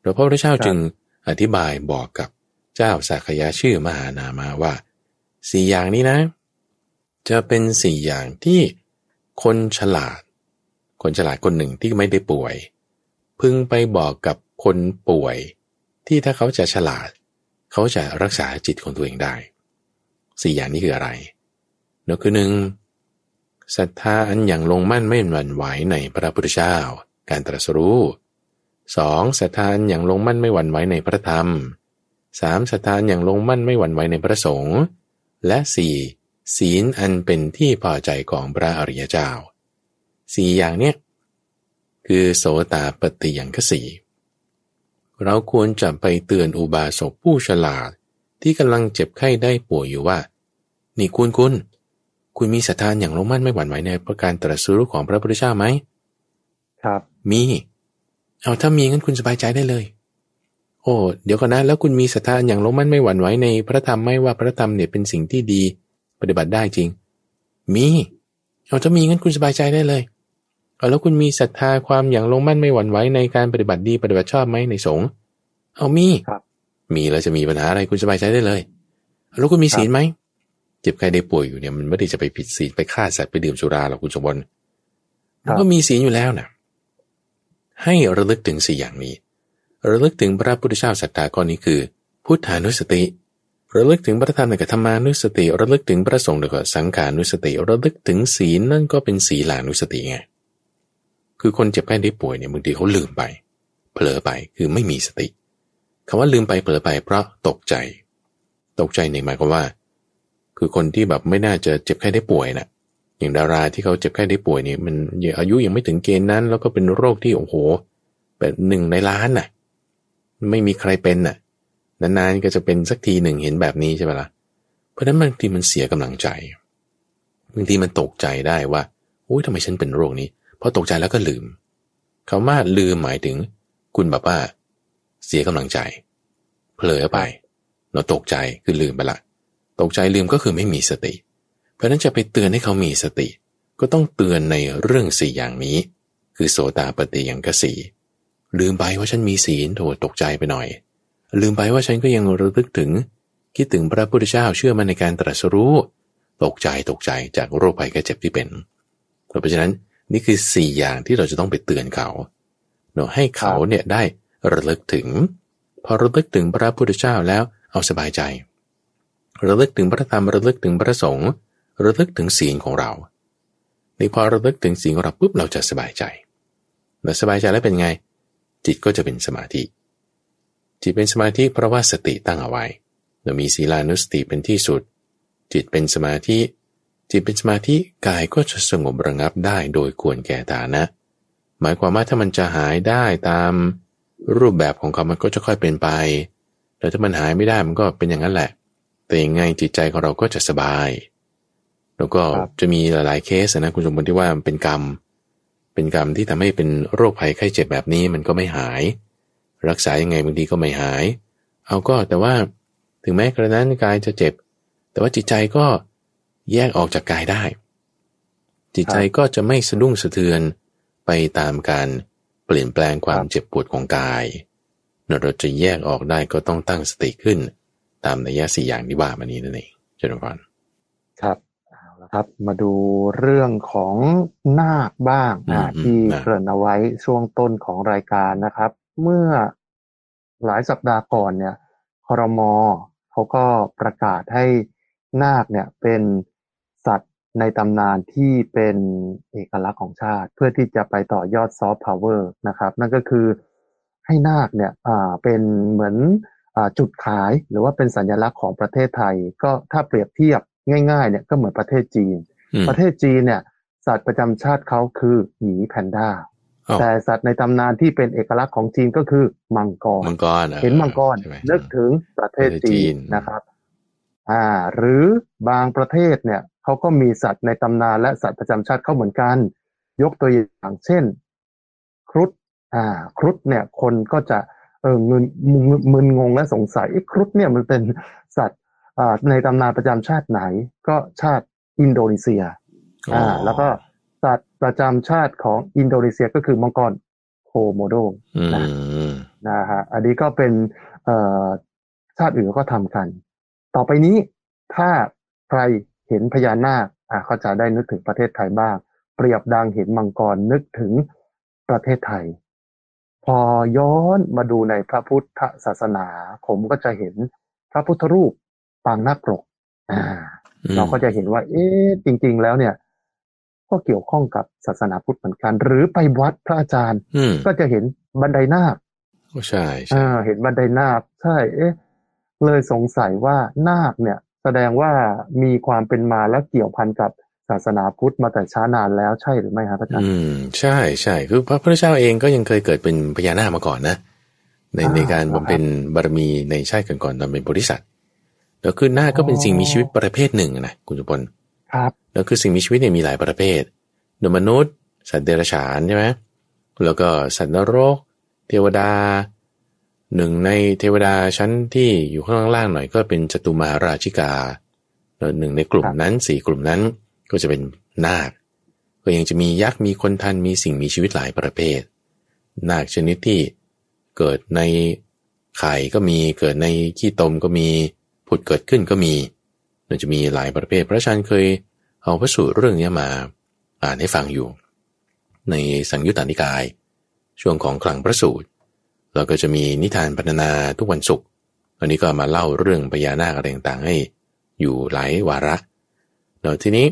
หลวงพระพุทธเจ้าจึงอธิบายบอกกับเจ้าสักยะชื่อมหานามาว่าสี่อย่างนี้นะ จะเป็นสี่อย่างที่คนฉลาด คนฉลาดคนหนึ่งที่ไม่ได้ป่วย พึงไปบอกกับคนป่วย ที่ถ้าเขาจะฉลาด เขาจะรักษาจิตของตัวเองได้สี่อย่างนี้คืออะไรนกคือหนึ่งศรัทธาอันอย่างลงมั่นไม่หวั่นไหวในพระพุทธเจ้า การตรัสรู้สองศรัทธาอย่างลงมั่นไม่หวั่นไหวในพระธรรมสามศรัทธาอย่างลงมั่นไม่หวั่นไหวในพระสงฆ์และสี่ศีลอันเป็นที่พอใจของพระอริยเจ้าสี่อย่างเนี้ย คือโสตาปฏิยังคสีเราควรจะไปเตือนอุบาสกผู้ฉลาด ที่กำลังเจ็บไข้ได้ป่วยอยู่ว่า นี่คุณคุณ คุณมีศรัทธาอย่างลงมั่นไม่หวั่นไหวในประการตรัสรู้ของพระพุทธเจ้าไหมครับ มี เอาถ้ามีงั้นคุณสบายใจได้เลย โอ้เดี๋ยวก่อนนะแล้วคุณมีศรัทธาอย่างลงมั่นไม่หวั่นไหวในพระธรรมไม่ว่าพระธรรมเนี่ยเป็นสิ่งที่ดี ปฏิบัติได้จริง มี เอาถ้ามีงั้นคุณสบายใจได้เลยเอา แล้วคุณมีศรัทธาความอย่างลงมั่นไม่หวั่นไหวในการปฏิบัติดีปฏิบัติชอบไหมในสงฆ์เอามีครับมีแล้วจะมีปัญหาอะไรคุณสบายใจได้เลย แล้วคุณมีศีลไหมเจ็บใครได้ป่วยอยู่เนี่ยมันไม่ได้จะไปผิดศีลไปฆ่าสัตว์ไปดื่มสุราหรอกคุณสมบัติมันก็มีศีลอยู่แล้วนะให้ระลึกถึงสี่อย่างนี้ ระลึกถึงพระพุทธเจ้าสัตตาก้อนนี้คือ พุทธานุสติ ระลึกถึงพระธรรมในกธรรมานุสติ ระลึกถึงพระสงฆ์ในกสังขานุสติ ระลึกถึงศีลนั่นก็เป็นศีลานุสติไง คือคนเจ็บแค่ได้ป่วยเนี่ยบางทีเขาลืมไป เผลอไปคือไม่มีสติคำว่าลืมไปเผลอไปเพราะตกใจ ตกใจในหมายความว่า คือคนที่แบบไม่น่าจะเจ็บแค่ได้ป่วยนะ่ะ อย่างดาราที่เขาเจ็บไข้ได้ป่วยนี่มันอายุยังไม่ถึงเกณฑ์นั้น แล้วก็เป็นโรคที่โอ้โหแบบหนึ่งในล้านน่ะ ไม่มีใครเป็นน่ะนานๆก็จะเป็นสักทีหนึ่งเห็นแบบนี้ใช่ไหมละ่ะ เพราะนั้นบางทีมันเสียกำลังใจบางทีมันตกใจได้ว่าโอ้ยทำไมฉันเป็นโรคนี้ พอตกใจแล้วก็ลืมคาว่าลืมหมายถึง คุณแบบว่า เสียกำลังใจ เผลอไปเราตกใจคือลืมไปละ ตกใจลืมก็คือไม่มีสติ เพราะนั้นจะไปเตือนให้เขามีสติ ก็ต้องเตือนในเรื่องสี่อย่างนี้ คือโสตาปฏิยังกสีลืมไปว่าฉันมีศีลโถตกใจไปหน่อย ลืมไปว่าฉันก็ยังระลึกถึง คิดถึงพระพุทธเจ้าเชื่อมันในการตรัสรู้ ตกใจตกใจจากโรคภัยแค่เจ็บที่เป็น เพราะฉะนั้น นี่คือสี่อย่างที่เราจะต้องไปเตือนเขาเนาะให้เขาเนี่ยได้ระลึกถึง พอระลึกถึงพระพุทธเจ้าแล้วเอาสบายใจ ระลึกถึงพระธรรมระลึกถึงพระสงฆ์ระลึกถึงศีลของเราในพอระลึกถึงศีลของเราปุ๊บเราจะสบายใจเราสบายใจแล้วเป็นไง จิตก็จะเป็นสมาธิ จิตเป็นสมาธิเพราะว่าสติตั้งเอาไว้เรามีศีลานุสติเป็นที่สุด จิตเป็นสมาธิ จิตเป็นสมาธิกายก็จะสงบระงับได้โดยควรแก่ฐานะ หมายความว่าถ้ามันจะหายได้ตามรูปแบบของเขามันก็จะค่อยเป็นไป แต่ถ้ามันหายไม่ได้มันก็เป็นอย่างนั้นแหละ แต่ยังไงจิตใจของเราก็จะสบาย แล้วก็จะมีหลายๆเคสนะคุณสมบัติที่ว่ามันเป็นกรรม เป็นกรรมที่ทำให้เป็นโรคภัยไข้เจ็บแบบนี้มันก็ไม่หาย รักษายังไงบางทีก็ไม่หาย เอาก็แต่ว่าถึงแม้กระนั้นกายจะเจ็บ แต่ว่าจิตใจก็ แยกออกจากกายได้ จิตใจก็จะไม่สะดุ้งสะเทือนไปตามการเปลี่ยนแปลงความเจ็บปวดของกายเราจะแยกออกได้ก็ต้องตั้งสติขึ้น ตามนัยยะสี่อย่างที่ว่ามานี้นั่นเองเจริญพรครับเอาละครับ มาดูเรื่องของนาคบ้างอ่าที่เกริ่นเอาไว้ช่วงต้นของรายการนะครับ เมื่อหลายสัปดาห์ก่อนเนี่ยครมเขาก็ประกาศให้นาคเนี่ยเป็นสัตว์ ในตำนานที่เป็นเอกลักษณ์ของชาติ เพื่อที่จะไปต่อยอดซอฟต์พาวเวอร์นะครับ นั่นก็คือให้นาคเนี่ยอ่าเป็นเหมือนอ่าจุดขายหรือว่าเป็นสัญลักษณ์ของประเทศไทย ก็ถ้าเปรียบเทียบง่ายๆเนี่ยก็เหมือนประเทศจีนอืมประเทศจีนเนี่ยสัตว์ประจำชาติเขาคือหมีแพนด้าอ้าวแต่สัตว์ในตำนานที่เป็นเอกลักษณ์ของจีนก็คือมังกรมังกรออเห็นมังกรใช่ไหมนึกถึงประเทศประเทศจีจีนนนะครับ อ่า หรือบางประเทศเนี่ย เขาก็มีสัตว์ในตำนานและสัตว์ประจำชาติเขาเหมือนกัน ยกตัวอย่างเช่น ครุฑอ่า ครุฑเนี่ย คนก็จะเออมึนมึนมึนงงและสงสัยเอ๊ะครุฑเนี่ยมันเป็นสัตว์อ่าในตำนานประจำชาติไหน ก็ชาติอินโดนีเซียอ่า แล้วก็สัตว์ประจำชาติของอินโดนีเซียก็คือมังกรโคโมโดอืมนะฮะอันนี้ก็เป็นเอ่อชาติอื่นก็ทำกัน ต่อไปนี้ถ้าใคร เห็นพญานาคอะเขาจะได้นึกถึงประเทศไทยบ้าง เปรียบดังเห็นมังกรนึกถึงประเทศไทย พอย้อนมาดูในพระพุทธศาสนา ผมก็จะเห็นพระพุทธรูปปางนาคปรกอ่าเราก็จะเห็นว่า เอ๊ะจริง ๆ แล้วเนี่ย ก็เกี่ยวข้องกับศาสนาพุทธเหมือนกัน หรือไปวัดพระอาจารย์อืมก็จะเห็นบันไดนาคก็ใช่ใช่อ่าเห็นบันไดนาคใช่ เอ๊ะ เลยสงสัยว่านาคเนี่ย แสดงว่ามีความเป็นมาและเกี่ยวพันกับศาสนาพุทธมาแต่ช้านานแล้วใช่หรือไม่ครับอาจารย์ อืม ใช่ใช่คือพระพุทธเจ้าเองก็ยังเคยเกิดเป็นพญานาคมาก่อนนะ ในอ่าในการครับบำเพ็ญบารมีในชาติก่อนๆตอนเป็นบริษัทแล้วคือนาคก็เป็นอ๋อสิ่งมีชีวิตประเภทหนึ่งนะคุณจุพลครับ แล้วคือสิ่งมีชีวิตเนี่ยมีหลายประเภทโดยมนุษย์ สัตว์เดรัจฉานใช่ไหมแล้วก็สัตว์นรก เทวดา หนึ่งในเทวดาชั้นที่อยู่ข้างล่างหน่อยก็เป็นจตุมาราชิกาแล้วหนึ่งในกลุ่มครับนั้นสี่กลุ่มนั้นก็จะเป็นนาค ก็ยังจะมียักษ์มีคนทันมีสิ่งมีชีวิตหลายประเภท นาคชนิดที่เกิดในไข่ก็มีเกิดในขี้ตมก็มีผุดเกิดขึ้นก็มีมันจะมีหลายประเภท พระอาจารย์เคยเอาพระสูตรเรื่องเนี้ยมาอ่านให้ฟังอยู่ ในสังยุตตานิกาย ช่วงของคลังพระสูตร เราก็จะมีนิทานพรรณนาทุกวันศุกร์อันนี้ก็มาเล่าเรื่องพญานาคอะไรต่างๆ ให้อยู่หลายวาระแล้วทีนี้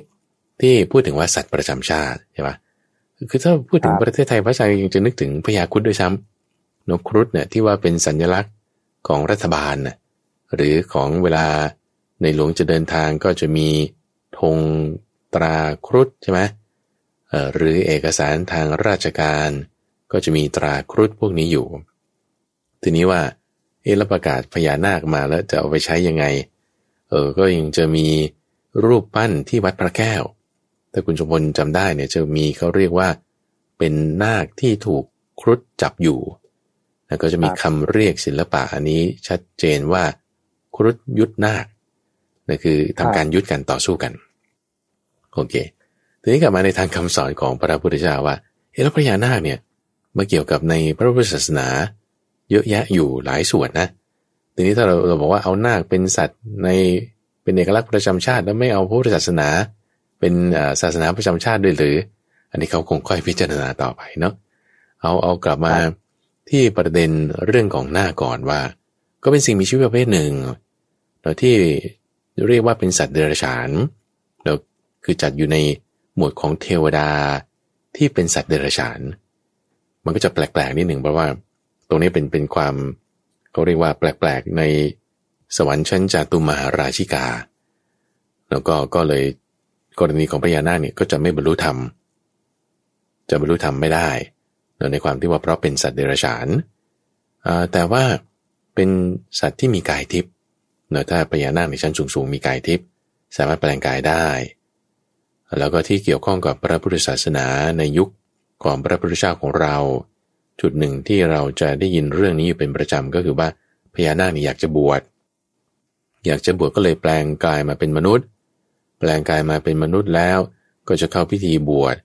ที่พูดถึงว่าสัตว์ประจำชาติใช่ปะคือถ้าพูดถึงครับประเทศไทยพระอาจารย์ยังจะนึกถึงพญาครุฑด้วยซ้ำนกครุฑเนี่ยที่ว่าเป็นสัญลักษณ์ของรัฐบาลน่ะหรือของเวลาในหลวงจะเดินทางก็จะมีธงตราครุฑใช่ไหมเอ่อหรือเอกสารทางราชการ ก็จะมีตราครุฑพวกนี้อยู่ ทีนี้ว่า เอะแล้วประกาศพญานาคมาแล้วจะเอาไปใช้ยังไง เออ ก็ยังจะมีรูปปั้นที่วัดพระแก้ว ถ้าคุณชมพลจำได้เนี่ยจะมีเขาเรียกว่า เป็นนาคที่ถูกครุฑจับอยู่ แล้วก็จะมีครับคำเรียกศิลปะอันนี้ชัดเจนว่า ครุฑยุทธนาคนั่นคือทำการยุทธกันต่อสู้กัน โอเค ทีนี้กลับมาในทางคำสอนของพระพุทธเจ้าว่า เอะแล้วพญานาคเนี่ยมาเกี่ยวกับในพระพุทธศาสนา เยอะแยะอยู่หลายส่วนนะ ทีนี้ถ้าเราเราบอกว่าเอานาคเป็นสัตว์ในเป็นเอกลักษณ์ประจำชาติแล้วไม่เอาพระพุทธศาสนา เป็นเอ่อศาสนาประจำชาติด้วยหรือ อันนี้เขาคงค่อยพิจารณาต่อไปเนาะเอาเอากลับมาที่ประเด็นเรื่องของหน้าก่อนว่า ก็เป็นสิ่งมีชีวิตประเภทหนึ่งแล้วที่เรียกว่าเป็นสัตว์เดรัจฉานแล้วคือจัดอยู่ในหมวดของเทวดาที่เป็นสัตว์เดรัจฉาน มันก็จะแปลกๆนิดหนึ่งเพราะว่าต รงนี้เป็นเป็นความเขาเรียกว่าแปลกๆในสวรรค์ชั้นจาตุมหาราชิกา แล้วก็ก็เลยกรณีของพญานาคเนี่ยก็จะไม่บรรลุธรรม จะบรรลุธรรมไม่ได้ในความที่ว่าเพราะเป็นสัตว์เดรัจฉานแต่ว่าเป็นสัตว์ที่มีกายทิพย์เนอถ้าพญานาคในชั้นสูงๆมีกายทิพย์สามารถแปลงกายได้ แล้วก็ที่เกี่ยวข้องกับพระพุทธศาสนาในยุคของพระพุทธเจ้าของเรา จุดหนึ่งที่เราจะได้ยินเรื่องนี้อยู่เป็นประจำก็คือว่าพญานาคนี่อยากจะบวช อยากจะบวชก็เลยแปลงกายมาเป็นมนุษย์ แปลงกายมาเป็นมนุษย์แล้วก็จะเข้าพิธีบวช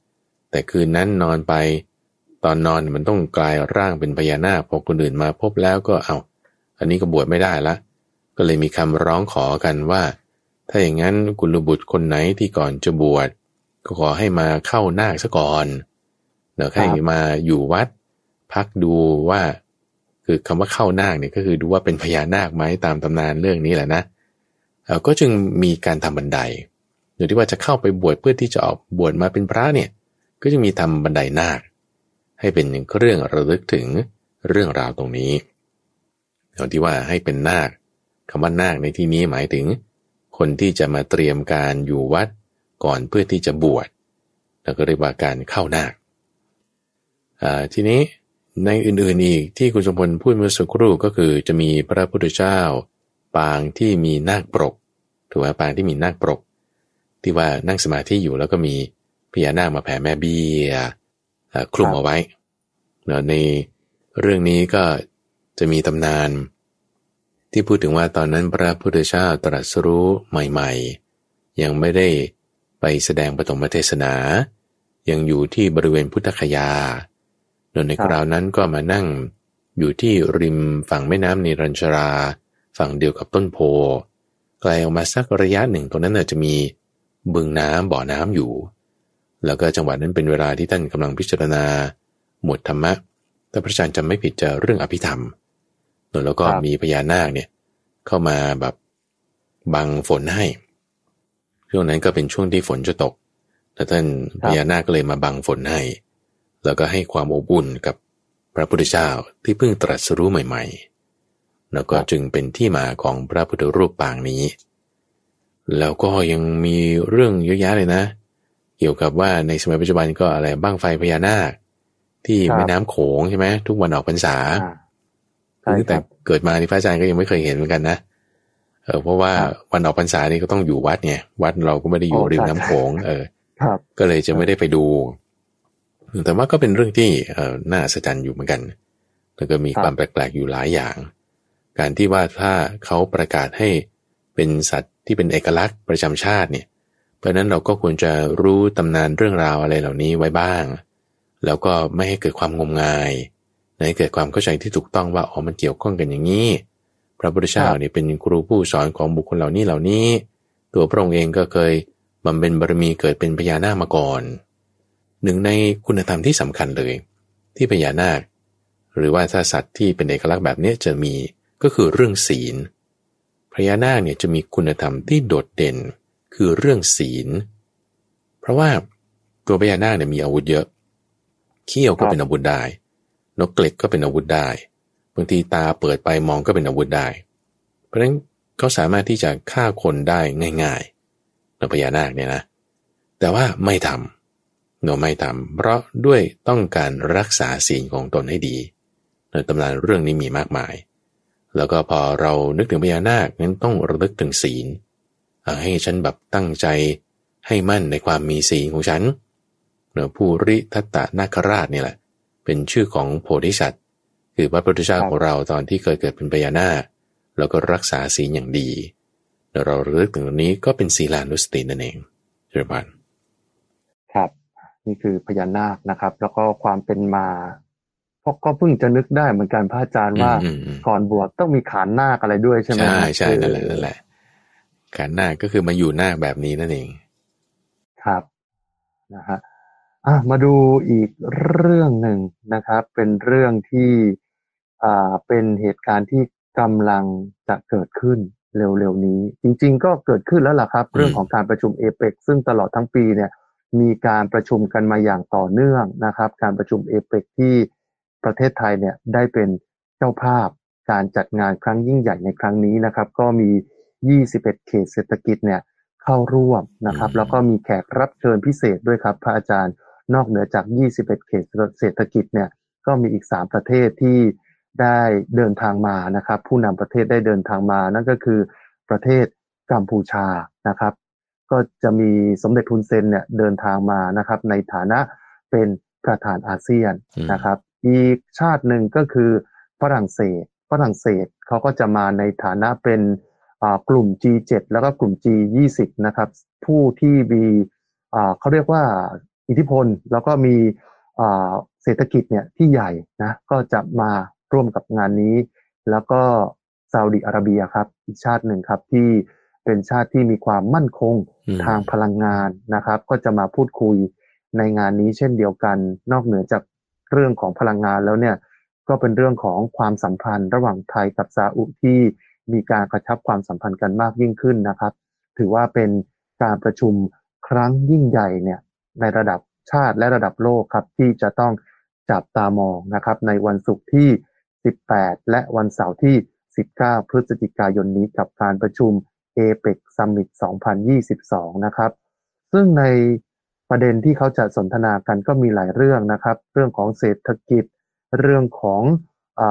แต่คืนนั้นนอนไป ตอนนอนมันต้องกลายร่างเป็นพญานาคพอคนอื่นมาพบแล้วก็เอา อันนี้ก็บวชไม่ได้ละ ก็เลยมีคำร้องขอกันว่า ถ้าอย่างนั้นกุลบุตรคนไหนที่ก่อนจะบวชก็ขอให้มาเข้านาคซะก่อนเดี๋ยวให้มาอยู่วัด พักดูว่า คือคำว่าเข้านาคเนี่ยก็คือดูว่าเป็นพญานาคไหมตามตำนานเรื่องนี้แหละนะก็จึงมีการทำบันไดโดยที่ว่าจะเข้าไปบวชเพื่อที่จะออกบวชมาเป็นพระเนี่ยก็จะมีทำบันไดนาค ให้เป็นเรื่องระลึกถึงเรื่องราวตรงนี้ตอนที่ว่าให้เป็นนาคคำว่านาคในที่นี้หมายถึง คนที่จะมาเตรียมการอยู่วัดก่อนเพื่อที่จะบวชแล้วก็เรียกว่าการเข้านาคทีนี้ ในอื่นๆอีกที่คุณสมพลพูดเมื่อสักครู่ก็คือจะมีพระพุทธเจ้า ปางที่มีนาคปรกถูกไหมปางที่มีนาคปรก ที่ว่านั่งสมาธิอยู่แล้วก็มีพญานาคมาแผ่แม่เบี้ยคลุมเอาไว้เนาะในเรื่องนี้ก็จะมีตำนาน ที่พูดถึงว่าตอนนั้นพระพุทธเจ้าตรัสรู้ใหม่ๆ ยังไม่ได้ไปแสดงปฐมเทศนา ยังอยู่ที่บริเวณพุทธคยา โดยในคราวนั้นก็มานั่งอยู่ที่ริมฝั่งแม่น้ำนิรัญชรา ฝั่งเดียวกับต้นโพไกลออกมาสักระยะหนึ่งตรงนั้นจะมีบึงน้ำบ่อน้ำอยู่ แล้วก็จังหวะนั้นเป็นเวลาที่ท่านกำลังพิจารณา หมวดธรรมะแต่พระอาจารย์จำไม่ผิดจะเรื่องอภิธรรมแล้วก็มีพญานาคเนี่ยเข้ามาแบบบังฝนให้ ช่วงนั้นก็เป็นช่วงที่ฝนจะตกแล้วท่านพญานาคก็เลยมาบังฝนให้ แล้วก็ให้ความอบอุ่นกับพระพุทธเจ้าที่เพิ่งตรัสรู้ใหม่ ๆ แล้วก็จึงเป็นที่มาของพระพุทธรูปปางนี้ แล้วก็ยังมีเรื่องเยอะแยะเลยนะ เกี่ยวกับว่าในสมัยปัจจุบันก็อะไรบ้างไฟพญานาค ที่แม่น้ำโขงใช่ไหมทุกวันออกพรรษาตั้งแต่เกิดมาที่พระอาจารย์ก็ยังไม่เคยเห็นเหมือนกันนะเออเพราะว่าวันออกพรรษานี่ก็ต้องอยู่วัดไงวัดเราก็ไม่ได้อยู่ริมน้ำโขงเออก็เลยจะไม่ได้ไปดู แต่ว่าก็เป็นเรื่องที่เออน่าสัศจรรย์อยู่เหมือนกันแล้วก็มีความแปลกๆอยู่หลายอย่าง การที่ว่าถ้าเขาประกาศให้เป็นสัตว์ที่เป็นเอกลักษณ์ประจำชาติเนี่ย เพราะนั้นเราก็ควรจะรู้ตำนานเรื่องราวอะไรเหล่านี้ไว้บ้าง แล้วก็ไม่ให้เกิดความงมงายให้เกิดความเข้าใจที่ถูกต้องว่าอ๋อมันเกี่ยวข้องกันอย่างนี้ พระพุทธเจ้าเนี่ยเป็นครูผู้สอนของบุคคลเหล่านี้เหล่านี้ ตัวพระองค์เองก็เคยบำเพ็ญบารมีเกิดเป็นพญานาคมาก่อน หนึ่งในคุณธรรมที่สำคัญเลย ที่พญานาค หรือว่าถ้าสัตว์ที่เป็นเอกลักษณ์แบบนี้จะมีก็คือเรื่องศีลพญานาคเนี่ยจะมีคุณธรรมที่โดดเด่นคือเรื่องศีล เพราะว่าตัวพญานาคเนี่ยมีอาวุธเยอะเขี้ยวก็เป็นอาวุธได้ นกเกล็ดก็เป็นอาวุธได้บางทีตาเปิดไปมองก็เป็นอาวุธได้ เพราะฉะนั้นเขาสามารถที่จะฆ่าคนได้ง่ายๆนพญานาคเนี่ยนะ แต่ว่าไม่ทำ เนาไม่ทำเพราะด้วยต้องการรักษาศีลของตนให้ดีในตำนานเรื่องนี้มีมากมาย แล้วก็พอเรานึกถึงพญานาคนั้นต้องระลึกถึงศีลให้ฉันแบบตั้งใจให้มั่นในความมีศีลของฉันเนือผู้ริทัตตนาคราชนี่แหละ เป็นชื่อของโพธิสัตว์คือพระพุทธเจ้าของเราตอนที่เคยเกิดเป็นพญานาคแล้วก็รักษาศีลอย่างดีเราเลือกถึงตรงนี้ก็เป็นศีลานุสตินั่นเองเชิญพัน นี่คือพญานาคนะครับ แล้วก็ความเป็นมาราะก็เพิ่งจะนึกได้เหมือนกันพระอาจารย์ว่าก่อนบวชต้องมีขานนาคอะไรด้วยใช่ไหมใช่ใช่นั่นแหละนั่นแหละขานนาคก็คือมาอยู่นาคแบบนี้นั่นเอง ครับนะฮะอะมาดูอีกเรื่องหนึ่งนะครับ เป็นเรื่องที่อ่าเป็นเหตุการณ์ที่กำลังจะเกิดขึ้นเร็วๆนี้ จริง ๆ ก็เกิดขึ้นแล้วล่ะครับ เรื่องของการประชุมเอเปกซึ่งตลอดทั้งปีเนี่ย มีการประชุมกันมาอย่างต่อเนื่องนะครับ การประชุมเอเปกที่ประเทศไทยเนี่ยได้เป็นเจ้าภาพการจัดงานครั้งยิ่งใหญ่ในครั้งนี้นะครับ ก็มี 21 เขตเศรษฐกิจเนี่ยเข้าร่วมนะครับ แล้วก็มีแขกรับเชิญพิเศษด้วยครับ พระอาจารย์นอกเหนือจาก 21 เขตเศรษฐกิจเนี่ยก็มีอีก 3 ประเทศที่ได้เดินทางมานะครับ ผู้นำประเทศได้เดินทางมานั่นก็คือประเทศกัมพูชานะครับ ก็จะมีสมเด็จทุนเซนเนี่ยเดินทางมานะครับ ในฐานะเป็นประธานอาเซียนนะครับ อีกชาติหนึ่งก็คือฝรั่งเศสฝรั่งเศสเขาก็จะมาในฐานะเป็นกลุ่ม G7 แล้วก็กลุ่ม G20 นะครับ ผู้ที่มีเขาเรียกว่าอิทธิพล แล้วก็มีเศรษฐกิจเนี่ยที่ใหญ่นะก็จะมาร่วมกับงานนี้ แล้วก็ซาอุดิอาระเบียครับ อีกชาติหนึ่งครับที่ เป็นชาติที่มีความมั่นคงทางพลังงานนะครับ ก็จะมาพูดคุยในงานนี้เช่นเดียวกัน นอกเหนือจากเรื่องของพลังงานแล้วเนี่ยก็เป็นเรื่องของความสัมพันธ์ ระหว่างไทยกับซาอุที่มีการกระชับความสัมพันธ์กันมากยิ่งขึ้นนะครับ ถือว่าเป็นการประชุมครั้งยิ่งใหญ่เนี่ยในระดับชาติและระดับโลกครับที่จะต้องจับตามองนะครับในวันศุกร์ที่ 18 และวันเสาร์ที่ 19 พฤศจิกายนนี้กับการประชุม APEC Summit 2022 นะครับ ซึ่งในประเด็นที่เขาจะสนทนากันก็มีหลายเรื่องนะครับ เรื่องของเศรษฐกิจ เรื่องของอ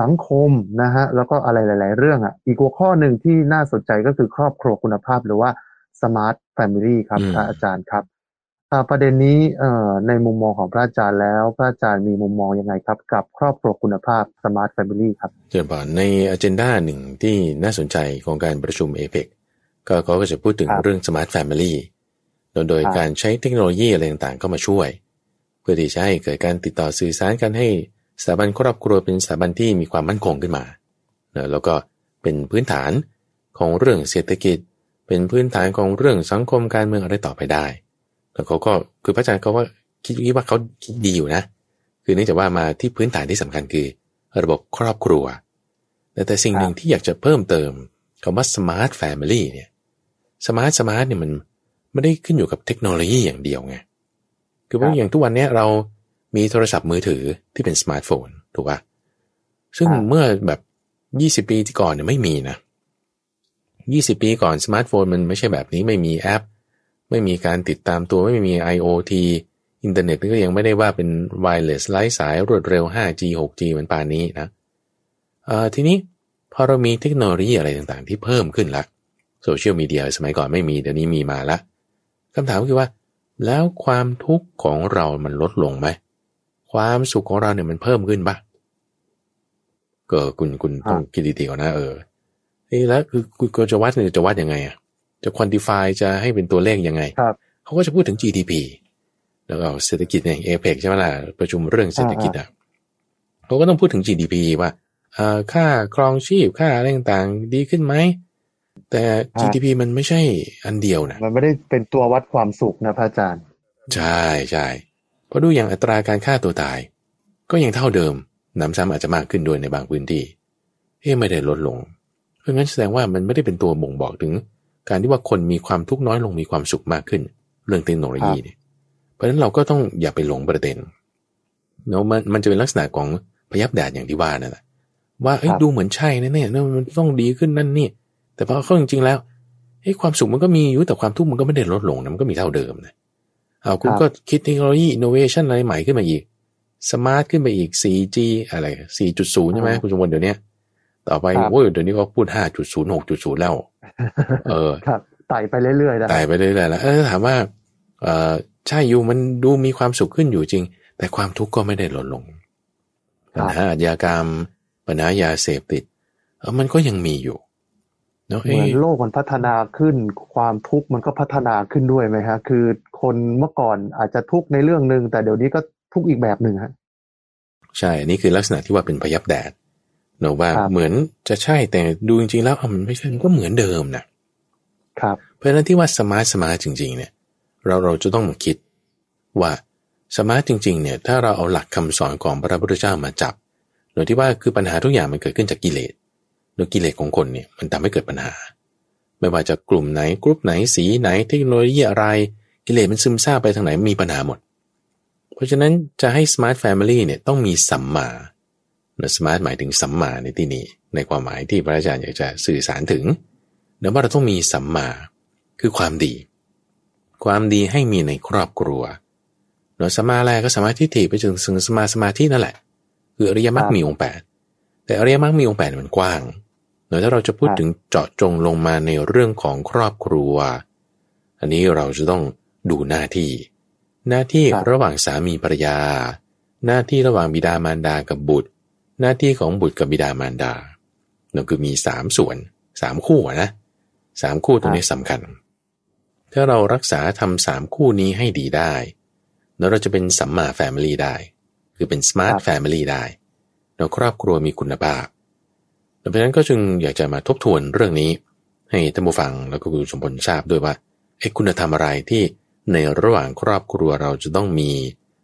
สังคมนะฮะ แล้วก็อะไรหลาย ๆ เรื่องอะ อีกหัวข้อหนึ่งที่น่าสนใจก็คือครอบครัวคุณภาพหรือว่า Smart Family ครับพระอาจารย์ครับ ประเด็นนี้ในมุมมองของพระอาจารย์แล้ว พระอาจารย์มีมุมมองยังไงครับ กับครอบครัวคุณภาพ Smart Family ครับเจริญพรในอ g e n d a หนึ่งที่น่าสนใจของการประชุมเอเปกก็เขาก็จะพูดถึงเรื่อง Smart Family โดยโดยการใช้เทคโนโลยีอะไรต่างๆเข้ามาช่วย เพื่อที่จะให้เกิดการติดต่อสื่อสารกันให้สถาบันครอบครัวเป็นสถาบันที่มีความมั่นคงขึ้นมาแล้วก็เป็นพื้นฐานของเรื่องเศรษฐกิจ เป็นพื้นฐานของเรื่องสังคมการเมืองอะไรต่อไปได้ แล้วเขาก็คือพระอาจารย์เขาว่าคิดว่าเขาคิดดีอยู่นะ คือเนื่องจากว่ามาที่พื้นฐานที่สำคัญคือ ระบบครอบครัว แต่แต่สิ่งหนึ่งที่อยากจะเพิ่มเติมคำว่า smart family เนี่ย smart smart เนี่ยมันไม่ได้ขึ้นอยู่กับเทคโนโลยีอย่างเดียวไง คือว่าอย่างทุกวันนี้เรามีโทรศัพท์มือถือที่เป็นสมาร์ทโฟนถูกป่ะซึ่งเมื่อแบบยี่สิบปีที่ก่อนเนี่ยไม่มีนะยี่สิบปีก่อนสมาร์ทโฟนมันไม่ใช่แบบนี้ไม่มีแอป ไม่มีการติดตามตัวไม่มี IoT อินเทอร์เน็ตก็ยังไม่ได้ว่าเป็น wireless ไร้สายรวดเร็ว 5G 6G เหมือนป่านนี้นะทีนี้พอเรามีเทคโนโลยีอะไรต่างๆ ที่เพิ่มขึ้นละโซเชียลมีเดียสมัยก่อนไม่มีเดี๋ยวนี้มีมาละคำถามคือว่า แล้วความทุกข์ของเรามันลดลงไหม ความสุขของเราเนี่ยมันเพิ่มขึ้นปะก็คุณคุณต้องคิดดีๆก่อนนะเออแล้วคือคุณจะวัดเนี่ยจะวัดยังไงอะ จะควอนติฟายจะให้เป็นตัวเลขยังไงเขาก็จะพูดถึง GDP แล้วก็เศรษฐกิจเนี่ยเอเปกใช่ไหมล่ะประชุมเรื่องเศรษฐกิจอะเขาก็ต้องพูดถึง GDP ว่าค่าครองชีพค่าอะไรต่างๆ ดีขึ้นไหม แต่ GDP มันไม่ใช่อันเดียวนะมันไม่ได้เป็นตัววัดความสุขนะพระอาจารย์ ใช่ใช่เพราะดูอย่างอัตราการฆ่าตัวตาย ก็ยังเท่าเดิมน้ำซ้ำอาจจะมากขึ้นด้วยในบางพื้นที่เฮ้ไม่ได้ลดลง เพราะงั้นแสดงว่ามันไม่ได้เป็นตัวบ่งบอกถึง การที่ว่าคนมีความทุกข์น้อยลงมีความสุขมากขึ้น เรื่องเทคโนโลยีเนี่ยเพราะฉะนั้นเราก็ต้องอย่าไปหลงประเด็นเนาะมันมันจะเป็นลักษณะของพยับแดดอย่างที่ว่านั่นแหละว่าเอ้ยดูเหมือนใช่นะเนี่ยมันต้องดีขึ้นนั่นนี่ แต่พอเข้าจริงๆแล้วเฮ้ยความสุขมันก็มีอยู่แต่ความทุกข์มันก็ไม่ได้ลดลงนะมันก็มีเท่าเดิมนะเอาคุณก็คิดเทคโนโลยีอินโนเวชันอะไรใหม่ขึ้นมาอีก smart ขึ้นไปอีก 4G อะไร 4.0 ใช่ไหมคุณสมบัติเดี๋ยวนี้ ต่อไปโอ้ยเดี๋ยวนี้ก็พูด 5.0 6.0 แล้ว เออครับไต่ไปเรื่อยๆนะไต่ไปเรื่อยๆแล้วเออถามว่าเออใช่อยู่มันดูมีความสุขขึ้นอยู่จริง แต่ความทุกข์ก็ไม่ได้ลดลงปัญหาอาชญากรรมปัญหายาเสพติดเออมันก็ยังมีอยู่เเหมือนโลกมันพัฒนาขึ้น ความทุกข์มันก็พัฒนาขึ้นด้วยไหมฮะ คือคนเมื่อก่อนอาจจะทุกข์ในเรื่องหนึ่งแต่เดี๋ยวนี้ก็ทุกข์อีกแบบหนึ่งฮะใช่ อันนี้คือลักษณะที่ว่าเป็นพยับแดด เนอะว่าเหมือนจะใช่แต่ดูจริงๆแล้วมันไม่ใช่มันก็เหมือนเดิมนะครับ เพราะฉะนั้นที่ว่า smart smart จริง ๆ เนี่ย เราเราจะต้องคิดว่า smart จริง ๆ เนี่ย ถ้าเราเอาหลักคำสอนของพระพุทธเจ้ามาจับโดยที่ว่าคือปัญหาทุกอย่างมันเกิดขึ้นจากกิเลสโดยกิเลสของคนเนี่ยมันทำให้เกิดปัญหา ไม่ว่าจะกลุ่มไหนกลุ่มไหนสีไหนเทคโนโลยีอะไร กิเลสมันซึมซาบไปทางไหนมีปัญหาหมด เพราะฉะนั้นจะให้ smart family เนี่ยต้องมีสัมมา smart หมายถึงสัมมาในที่นี้ ในความหมายที่พระอาจารย์อยากจะสื่อสารถึงเนื่องว่าเราต้องมีสัมมาคือความดี ความดีให้มีในครอบครัวเนาะสมาแรกก็สมาธิฏฐิไปจนถึงสมาสมาธินั่นแหละ คืออริยมรรคมีองค์แปดแต่อริยมรรคมีองค์แปดมันกว้างเดี๋ยวถ้าเราจะพูดถึงเจาะจงลงมาในเรื่องของครอบครัว อันนี้เราจะต้องดูหน้าที่ หน้าที่ระหว่างสามีภรรยา หน้าที่ระหว่างบิดามารดากับบุตร หน้าที่ของบุตรกับบิดามารดาเราคือมีสามส่วนสามคู่นะสามคู่ตรงนี้สำคัญ ถ้าเรารักษาทำสามคู่นี้ให้ดีได้ แล้วเราจะเป็นสัมมา family ได้ คือเป็น smart family ได้ เราครอบครัวมีคุณภาพดังนั้นก็จึงอยากจะมาทบทวนเรื่องนี้ ให้ท่านผู้ฟังแล้วก็คุณสมพลทราบด้วยว่าไอ้คุณธรรมอะไรที่ในระหว่างครอบครัวเราจะต้องมี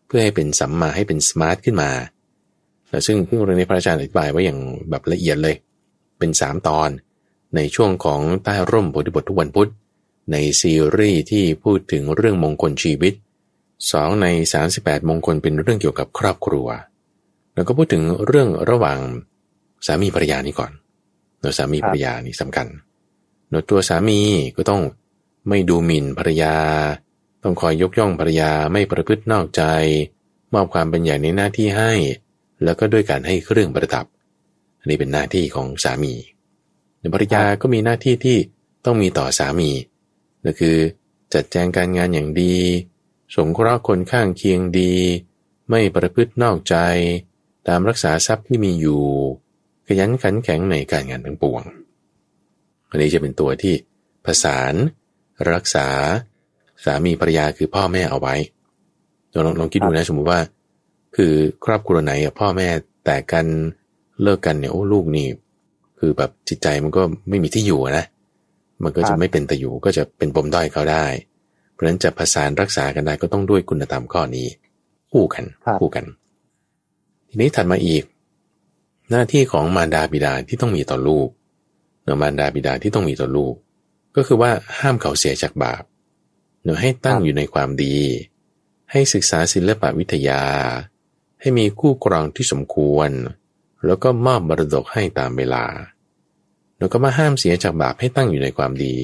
เพื่อให้เป็นสัมมาให้เป็นสมาร์ทขึ้นมาแต่ ซึ่งเรื่องนี้พระอาจารย์อธิบายไว้อย่างแบบละเอียดเลย เป็นสามตอน ในช่วงของใต้ร่มโพธิบททุกวันพุธ ในซีรีส์ที่พูดถึงเรื่องมงคลชีวิตสองใน 38 มงคลเป็นเรื่องเกี่ยวกับครอบครัว แล้วก็พูดถึงเรื่องระหว่างสามีภรรยานี่ก่อนเนสามีภรรยานี่สำคัญเนตัวสามีก็ต้องไม่ดูหมิ่นภรรยา ต้องคอยยกย่องภรรยาไม่ประพฤตินอกใจ มอบความเป็นใหญ่ในหน้าที่ให้ แล้วก็ด้วยการให้เครื่องประดับ อันนี้เป็นหน้าที่ของสามีภรรยาก็มีหน้าที่ที่ต้องมีต่อสามีนั่นคือจัดแจงการงานอย่างดี สงเคราะห์คนข้างเคียงดี ไม่ประพฤตินอกใจ ตามรักษาทรัพย์ที่มีอยู่ ขยันขันแข็งในการงานทั้งปวง อันนี้จะเป็นตัวที่ผสานรักษาสามีภรรยาคือพ่อแม่เอาไว้ลองลองคิดดูนะสมมติว่า คือครอบครัวไหนพ่อแม่แต่กันเลิกกันเนี่ยโอ้ลูกนี่คือแบบจิตใจมันก็ไม่มีที่อยู่นะมันก็จะไม่เป็นแต่อยู่ก็จะเป็นปมด้อยเขาได้ เพราะนั้นจะผสานรักษากันได้ก็ต้องด้วยคุณธรรมข้อนี้คู่กันคู่กัน ทีนี้ถัดมาอีก หน้าที่ของมารดาบิดาที่ต้องมีต่อลูกเนื้อมารดาบิดาที่ต้องมีต่อลูก ก็คือว่าห้ามเขาเสียจากบาปเนื้อให้ตั้งอยู่ในความดี ให้ศึกษาศิลปวิทยา ให้มีคู่ครองที่สมควร แล้วก็มอบบรดกให้ตามเวลา แล้วก็มาห้ามเสียจากบาปให้ตั้งอยู่ในความดี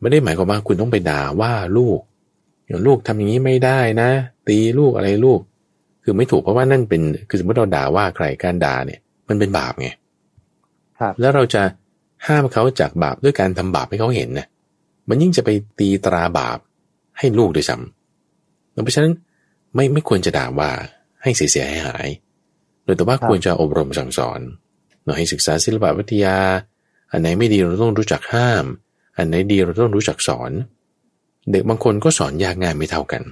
ไม่ได้หมายความว่าคุณต้องไปด่าว่าลูกอย่างลูกทำอย่างนี้ไม่ได้นะ ตีลูกอะไรลูก คือไม่ถูกเพราะว่านั่นเป็นคือสมมติเราด่าว่าใครการด่าเนี่ยมันเป็นบาปไงครับแล้วเราจะห้ามเขาจากบาปด้วยการทำบาปให้เขาเห็นนะมันยิ่งจะไปตีตราบาปให้ลูกด้วยซ้ำเพราะฉะนั้นไม่ไม่ควรจะด่าว่า ให้เสียให้หายโดยแต่ว่าควรจะอบรมสั่งสอนเราให้ศึกษาศิลปวิทยา อันไหนไม่ดีเราต้องรู้จักห้าม อันไหนดีเราต้องรู้จักสอน เด็กบางคนก็สอนยากง่ายไม่เท่ากัน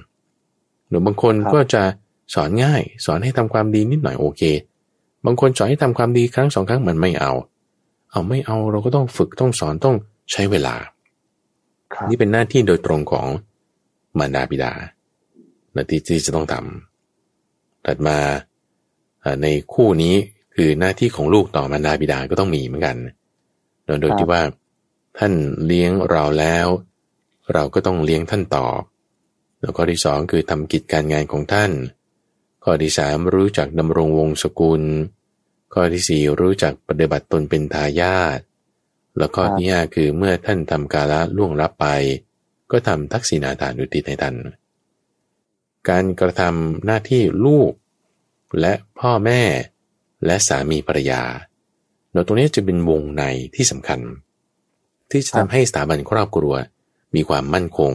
หรือบางคนก็จะสอนง่าย สอนให้ทำความดีนิดหน่อยโอเค บางคนสอนให้ทำความดีครั้งสองครั้งมันไม่เอา เอาไม่เอาเราก็ต้องฝึกต้องสอนต้องใช้เวลา นี่เป็นหน้าที่โดยตรงของมารดาบิดาหน้าที่ที่จะต้องทำ ถัดมาในคู่นี้คือหน้าที่ของลูกต่อมารดาบิดาก็ต้องมีเหมือนกันโดยที่ว่าท่านเลี้ยงเราแล้ว เราก็ต้องเลี้ยงท่านตอบ แล้วข้อที่สองคือทำกิจการงานของท่าน ข้อที่สามรู้จักดำรงวงศกุล ข้อที่สี่รู้จักปฏิบัติตนเป็นทายาทแล้วข้อที่ห้าคือเมื่อท่านทำกาละล่วงรับไป ก็ทำทักษิณาทานุติให้ท่าน การกระทำหน้าที่ลูก และพ่อแม่ และสามีภรรยาเราตรงนี้จะเป็นวงในที่สำคัญ ที่จะทำให้สถาบันครอบครัว มีความมั่นคง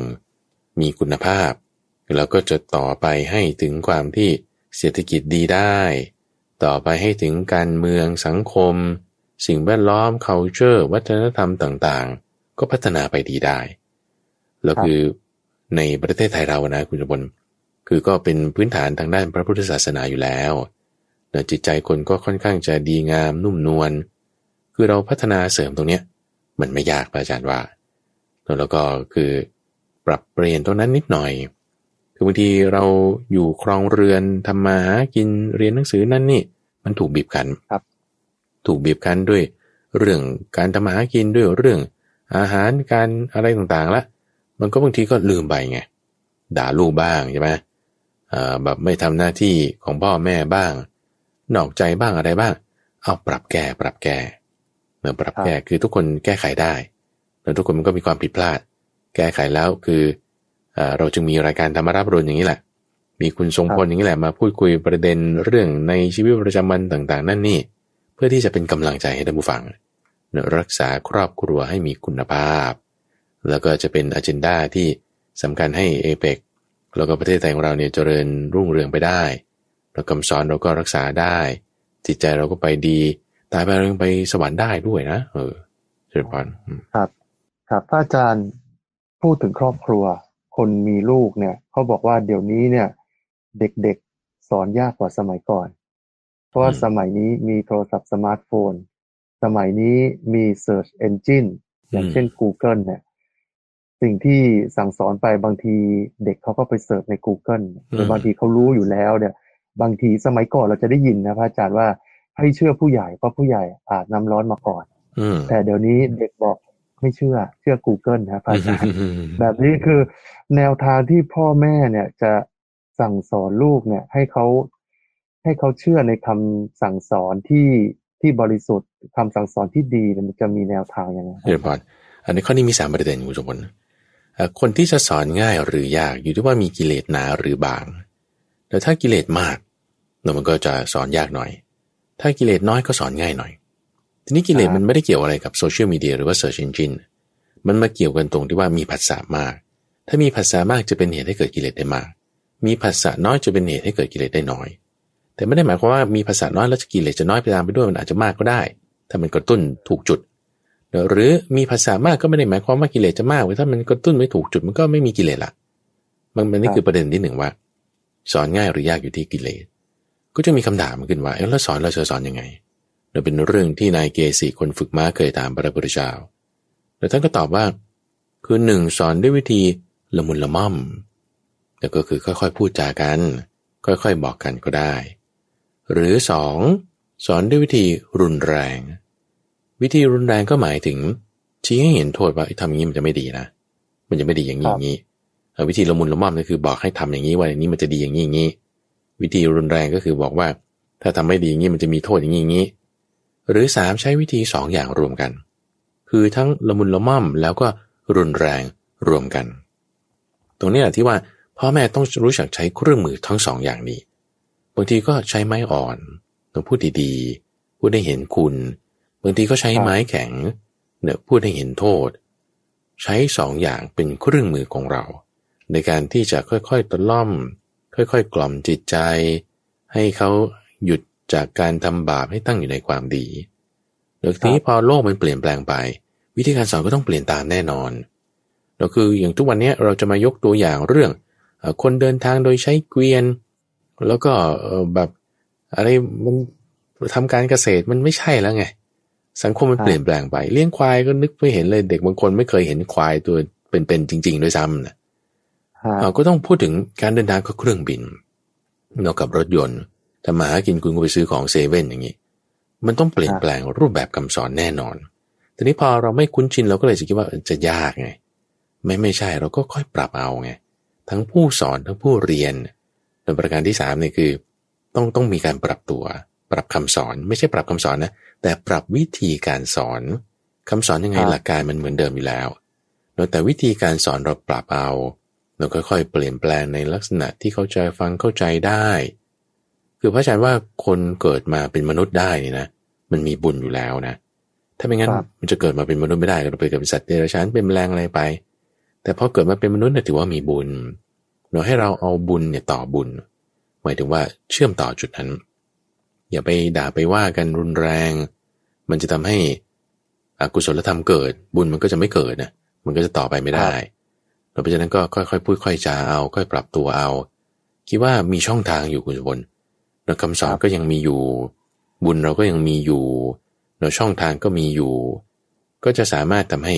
มีคุณภาพ แล้วก็จะต่อไปให้ถึงความที่เศรษฐกิจดีได้ ต่อไปให้ถึงการเมืองสังคม สิ่งแวดล้อม culture วัฒนธรรมต่างๆ ก็พัฒนาไปดีได้ แล้วคือในประเทศไทยเรานะคุณจบล คือก็เป็นพื้นฐานทางด้านพระพุทธศาสนาอยู่แล้วจิตใจคนก็ค่อนข้างจะดีงามนุ่มนวล คือเราพัฒนาเสริมตรงเนี้ยมันไม่ยากอาจารย์ว่า แล้วก็คือปรับเปลี่ยนตรงนั้นนิดหน่อย คือบางทีเราอยู่ครองเรือนทำมาหากินเรียนหนังสือนั่นนี่ มันถูกบีบคั้นครับ ถูกบีบคั้นด้วย เรื่องการทำมาหากินด้วยเรื่อง อาหารการอะไรต่างๆละ มันก็บางทีก็ลืมไปไง ด่าลูกบ้างใช่ไหม แบบไม่ทำหน้าที่ของพ่อแม่บ้าง นอกใจบ้างอะไรบ้าง เอาปรับแก้ปรับแก้เปรับแก้คือทุกคนแก้ไขได้แล้วทุกคนมันก็มีความผิดพลาด แก้ไขแล้วคือเราจึงมีรายการธรรมรับรุนอย่างนี้แหละ มีคุณทรงพลอย่างนี้แหละมาพูดคุยประเด็นเรื่องในชีวิตประจำวันต่างๆ นั่นนี่ เพื่อที่จะเป็นกำลังใจให้ท่านผู้ฟังรักษาครอบครัวให้มีคุณภาพ แล้วก็จะเป็นอ g e n d a ที่สำคัญให้เอเปก แล้วก็ประเทศไทยของเราเนี่ยเจริญรุ่งเรืองไปได้เราคำสอนเราก็รักษาได้ จิตใจเราก็ไปดี ตายไปเรายังไปสวรรค์ได้ด้วยนะ เออเชิญพรครับ ครับพระอาจารย์พูดถึงครอบครัว คนมีลูกเนี่ยเขาบอกว่าเดี๋ยวนี้เนี่ย เด็กๆสอนยากกว่าสมัยก่อน เพราะว่าสมัยนี้มีโทรศัพท์สมาร์ทโฟน สมัยนี้มี Search Engine อย่างเช่น Google เนี่ย สิ่งที่สั่งสอนไปบางทีเด็กเขาก็ไป search ใน Google หรือบางทีเขารู้อยู่แล้วเนี่ย บางทีสมัยก่อนเราจะได้ยินนะพระอาจารย์ว่าให้เชื่อผู้ใหญ่เพราะผู้ใหญ่อาบน้ำร้อนมาก่อนแต่เดี๋ยวนี้เด็กบอกไม่เชื่อ เชื่อ Google นะพระอาจารย์แบบนี้คือแนวทางที่พ่อแม่เนี่ยจะสั่งสอนลูกเนี่ย ให้เขาให้เขาเชื่อในคำสั่งสอนที่ที่บริสุทธิ์คำสั่งสอนที่ดีมันจะมีแนวทางยังไงเดี๋ยวก่อนอันนี้ข้อนี้มีสามประเด็นคุณสมบัติ คนที่จะสอนง่ายหรือยากอยู่ที่ว่ามีกิเลสหนาหรือบาง แต่ถ้ากิเลสมากเรามันก็จะสอนยากหน่อย ถ้ากิเลสน้อยก็สอนง่ายหน่อย ทีนี้กิเลสมันไม่ได้เกี่ยวอะไรกับโซเชียลมีเดียหรือว่า search engine มันมาเกี่ยวกันตรงที่ว่ามีผัสสะมาก ถ้ามีผัสสะมากจะเป็นเหตุให้เกิดกิเลสได้มาก มีผัสสะน้อยจะเป็นเหตุให้เกิดกิเลสได้น้อย แต่ไม่ได้หมายความว่ามีผัสสะน้อยแล้วจะกิเลสจะน้อยไปตามไปด้วยมันอาจจะมากก็ได้ ถ้ามันกระตุ้นถูกจุด หรือมีผัสสะมากก็ไม่ได้หมายความว่ากิเลสจะมากถ้ามันกระตุ้นไม่ถูกจุดมันก็ไม่มีกิเลสละมันนี่คือประเด็นที่หนึ่งว่า สอนง่ายหรือยากอยู่ที่กิเลสก็จะมีคำถามขึ้นว่าแล้วสอนเราจะสอนยังไงเราเป็นเรื่องที่นายเกษีคนฝึกม้าเคยถามพระพุทธเจ้าแล้วท่านก็ตอบว่า คือหนึ่งสอนด้วยวิธีละมุนละม่อมแล้วก็คือค่อยๆพูดจากัน ค่อยๆบอกกันก็ได้ หรือสองสอนด้วยวิธีรุนแรง วิธีรุนแรงก็หมายถึง ชี้ให้เห็นโทษว่าทำอย่างนี้มันจะไม่ดีนะ มันจะไม่ดีอย่างนี้อย่างนี้วิธีละมุนละม่อมก็คือบอกให้ทำอย่างนี้ว่าอย่างนี้มันจะดีอย่างนี้อย่างนี้ วิธีรุนแรงก็คือบอกว่า ถ้าทำไม่ดีอย่างนี้มันจะมีโทษอย่างนี้อย่างนี้ หรือสามใช้วิธีสองอย่างรวมกัน คือทั้งละมุนละม่อมแล้วก็รุนแรงรวมกัน ตรงนี้แหละที่ว่าพ่อแม่ต้องรู้จักใช้เครื่องมือทั้งสองอย่างนี้ บางทีก็ใช้ไม้อ่อนต้องพูดดีๆพูดให้เห็นคุณ บางทีก็ใช้ไม้แข็งเนี่ยพูดให้เห็นโทษ ใช้สองอย่างเป็นเครื่องมือของเรา ในการที่จะค่อยๆตะล่อม ค่อยๆ กล่อมจิตใจ ให้เขาหยุดจากการทำบาปให้ตั้งอยู่ในความดีเดี๋ยวนี้พอโลกมันเปลี่ยนแปลงไป วิธีการสอนก็ต้องเปลี่ยนตามแน่นอนเราคืออย่างทุกวันนี้เราจะมายกตัวอย่างเรื่อง คนเดินทางโดยใช้เกวียน แล้วก็แบบอะไรมันทำการเกษตรมันไม่ใช่แล้วไง สังคมมันเปลี่ยนแปลงไปเลี้ยงควายก็นึกไม่เห็นเลยเด็กบางคนไม่เคยเห็นควายตัวเป็นๆจริง ๆ ด้วยซ้ำนะเราก็ต้องพูดถึงการเดินทางก็เครื่องบินนอกกับรถยนต์ถ้ามาหากินคุณก็ไปซื้อของเซเว่นอย่างนี้มันต้องเปลี่ยนแปลงรูปแบบคำสอนแน่นอนทีนี้พอเราไม่คุ้นชินเราก็เลยจะคิดว่าจะยากไง ไม่ไม่ใช่เราก็ค่อยปรับเอาไงทั้งผู้สอนทั้งผู้เรียนในประการที่สามเนี่ยคือ ต้องต้องมีการปรับตัว ปรับคำสอน ไม่ใช่ปรับคำสอนนะ แต่ปรับวิธีการสอนคำสอนยังไงหลักการมันเหมือนเดิมอยู่แล้วแต่วิธีการสอนเราปรับเอาเราค่อยๆเปลี่ยนแปลงในลักษณะที่เขาใจฟังเข้าใจได้ คือพระอาจารย์ว่าคนเกิดมาเป็นมนุษย์ได้นี่นะ มันมีบุญอยู่แล้วนะ ถ้าไม่งั้นมันจะเกิดมาเป็นมนุษย์ไม่ได้เราไปเกิดเป็นสัตว์เดรัจฉานเป็นแมลงอะไรไป แต่พอเกิดมาเป็นมนุษย์เนี่ยถือว่ามีบุญเราให้เราเอาบุญเนี่ยต่อบุญ หมายถึงว่าเชื่อมต่อจุดนั้น อย่าไปด่าไปว่ากันรุนแรง มันจะทำให้อกุศลธรรมเกิด บุญมันก็จะไม่เกิดนะมันก็จะต่อไปไม่ได้เพราะฉะนั้นก็ค่อยๆ พูดค่อยจาเอา ค่อยปรับตัวเอา คิดว่ามีช่องทางอยู่คุณบนเราคำสอนก็ยังมีอยู่ บุญเราก็ยังมีอยู่เราช่องทางก็มีอยู่ ก็จะสามารถทำให้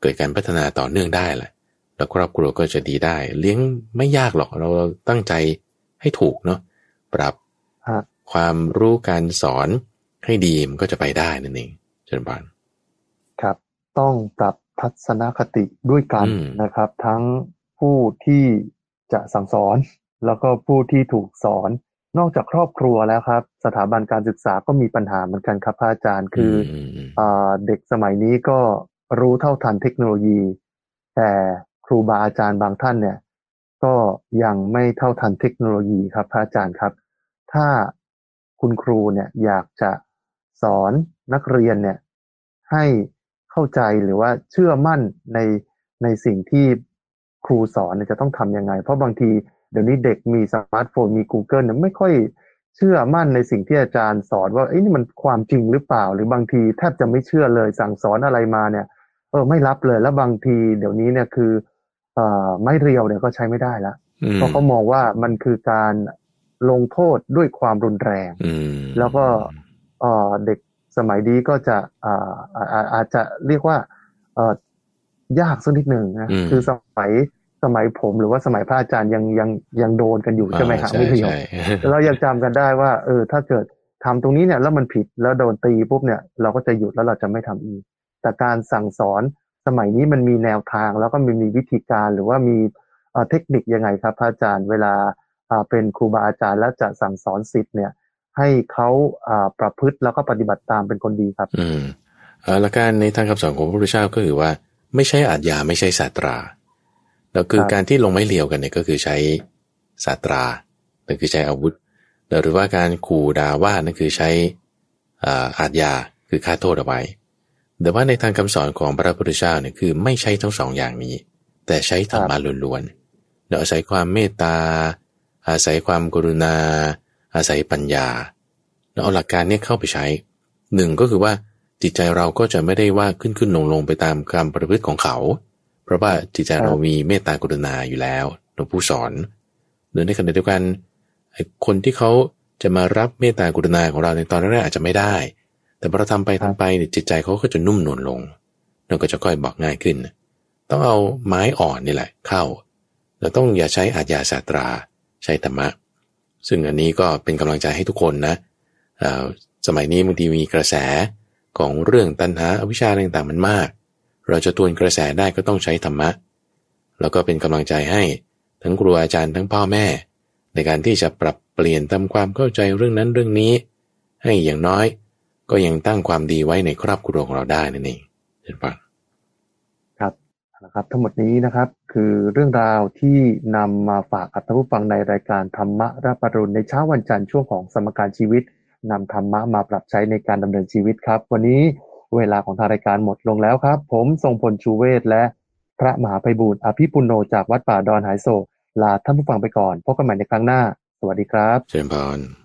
เกิดการพัฒนาต่อเนื่องได้แหละแล้วครอบครัวก็จะดีได้ เลี้ยงไม่ยากหรอกเราตั้งใจให้ถูกเนาะปรับ ความรู้การสอนให้ดีมันก็จะไปได้นั่นเองเชิญบานครับ ต้องปรับทัศนคติด้วยกันนะครับ ทั้งผู้ที่จะสั่งสอน แล้วก็ผู้ที่ถูกสอน นอกจากครอบครัวแล้วครับ สถาบันการศึกษาก็มีปัญหาเหมือนกันครับอาจารย์คืออเด็กสมัยนี้ก็รู้เท่าทันเทคโนโลยี แต่ครูบาอาจารย์บางท่านเนี่ย ก็ยังไม่เท่าทันเทคโนโลยีครับพระอาจารย์ครับ ถ้า คุณครูเนี่ยอยากจะสอนนักเรียนเนี่ยให้เข้าใจหรือว่าเชื่อมั่นในในสิ่งที่ครูสอนเนี่ยจะต้องทำยังไง เพราะบางทีเดี๋ยวนี้เด็กมีสมาร์ทโฟนมี Google เนี่ยไม่ค่อยเชื่อมั่นในสิ่งที่อาจารย์สอนว่าเอ้นี่มันความจริงหรือเปล่า หรือบางทีแทบจะไม่เชื่อเลยสั่งสอนอะไรมาเนี่ยเออไม่รับเลยแล้วบางทีเดี๋ยวนี้เนี่ยคือเอ่อไม่เรียวเนี่ยก็ใช้ไม่ได้ละเพราะเขามองว่ามันคือการ ลงโทษด้วยความรุนแรง แล้วก็เอ่อเด็กสมัยนี้ก็จะอ่าอาจจะเรียกว่าเอ่อยากสักนิดหนึ่งนะคือสมัยสมัยผมหรือว่าสมัยพระอาจารย์ยังยังยังโดนกันอยู่ใช่ไหมครับไม่เพียงเรายังจำกันได้ว่า เออ ถ้าเกิดทำตรงนี้เนี่ย แล้วมันผิดแล้วโดนตีปุ๊บเนี่ย เราก็จะหยุดแล้วเราจะไม่ทำอีก แต่การสั่งสอนสมัยนี้มันมีแนวทางแล้วก็มีมีวิธีการหรือว่ามีเทคนิคยังไงครับพระอาจารย์เวลา เป็นครูบาอาจารย์แล้วจะสั่งสอนสิทธิ์เนี่ย ให้เขาประพฤติแล้วก็ปฏิบัติตามเป็นคนดีครับ อืมหลักการในทางคำสอนของพระพุทธเจ้าก็คือว่า ไม่ใช่อาจยาไม่ใช่ศาสตราแล้วคือการที่ลงไม้เลียวกันเนี่ยก็คือใช้สาสตรานั่นคือใช้อาวุธ หรือว่าการขู่ด่าว่านั่นคือใช้อาทยาคือฆ่าโทษเอาไว้แต่ว่าในทางคำสอนของพระพุทธเจ้าเนี่ยคือไม่ใช้ทั้งสองอย่างนี้ แต่ใช้ธรรมะล้วนๆเราอาศัยความเมตตา อาศัยความกรุณา อาศัยปัญญาเราเอาหลักการนี้เข้าไปใช้หนึ่งก็คือว่าจิตใจเราก็จะไม่ได้ว่าขึ้นขึ้นลงลงไปตามการประพฤติของเขา เพราะว่าจิตใจเรามีเมตตากรุณาอยู่แล้วหลวงผู้สอนหรือในขณะเดียวกันคนที่เขาจะมารับเมตตากรุณาของเราในตอนแรกอาจจะไม่ได้ แต่พอเราทำไปทำไปจิตใจเขาก็จะนุ่มนวลลงเราก็จะค่อยบอกง่ายขึ้น ต้องเอาไม้อ่อนนี่แหละ เข้า เราต้องอย่าใช้อาญาศาสตรา ใช้ธรรมะ ซึ่งอันนี้ก็เป็นกำลังใจให้ทุกคนนะสมัยนี้บางทีมีกระแสของเรื่องตัณหาอวิชชาต่างๆมันมาก เราจะตวนกระแสได้ก็ต้องใช้ธรรมะ แล้วก็เป็นกำลังใจให้ทั้งครูอาจารย์ทั้งพ่อแม่ ในการที่จะปรับเปลี่ยนทำความเข้าใจเรื่องนั้นเรื่องนี้ ให้อย่างน้อย ก็ยังตั้งความดีไว้ในครอบครัวของเราได้นั่นเองเห็นปะ นะครับทั้งหมดนี้นะครับ คือเรื่องราวที่นำมาฝากกับท่านผู้ฟังในรายการธรรมะรับปรุณในเช้าวันจันทร์ช่วงของสมการชีวิตนำธรรมะมาปรับใช้ในการดำเนินชีวิตครับ วันนี้เวลาของทางรายการหมดลงแล้วครับ ผมทรงพลชูเวศและพระมหาไพบูรณ์อภิปุโนจากวัดป่าดอนหายโศลาท่านผู้ฟังไปก่อน พบกันใหม่ในครั้งหน้า สวัสดีครับ เชิญพาน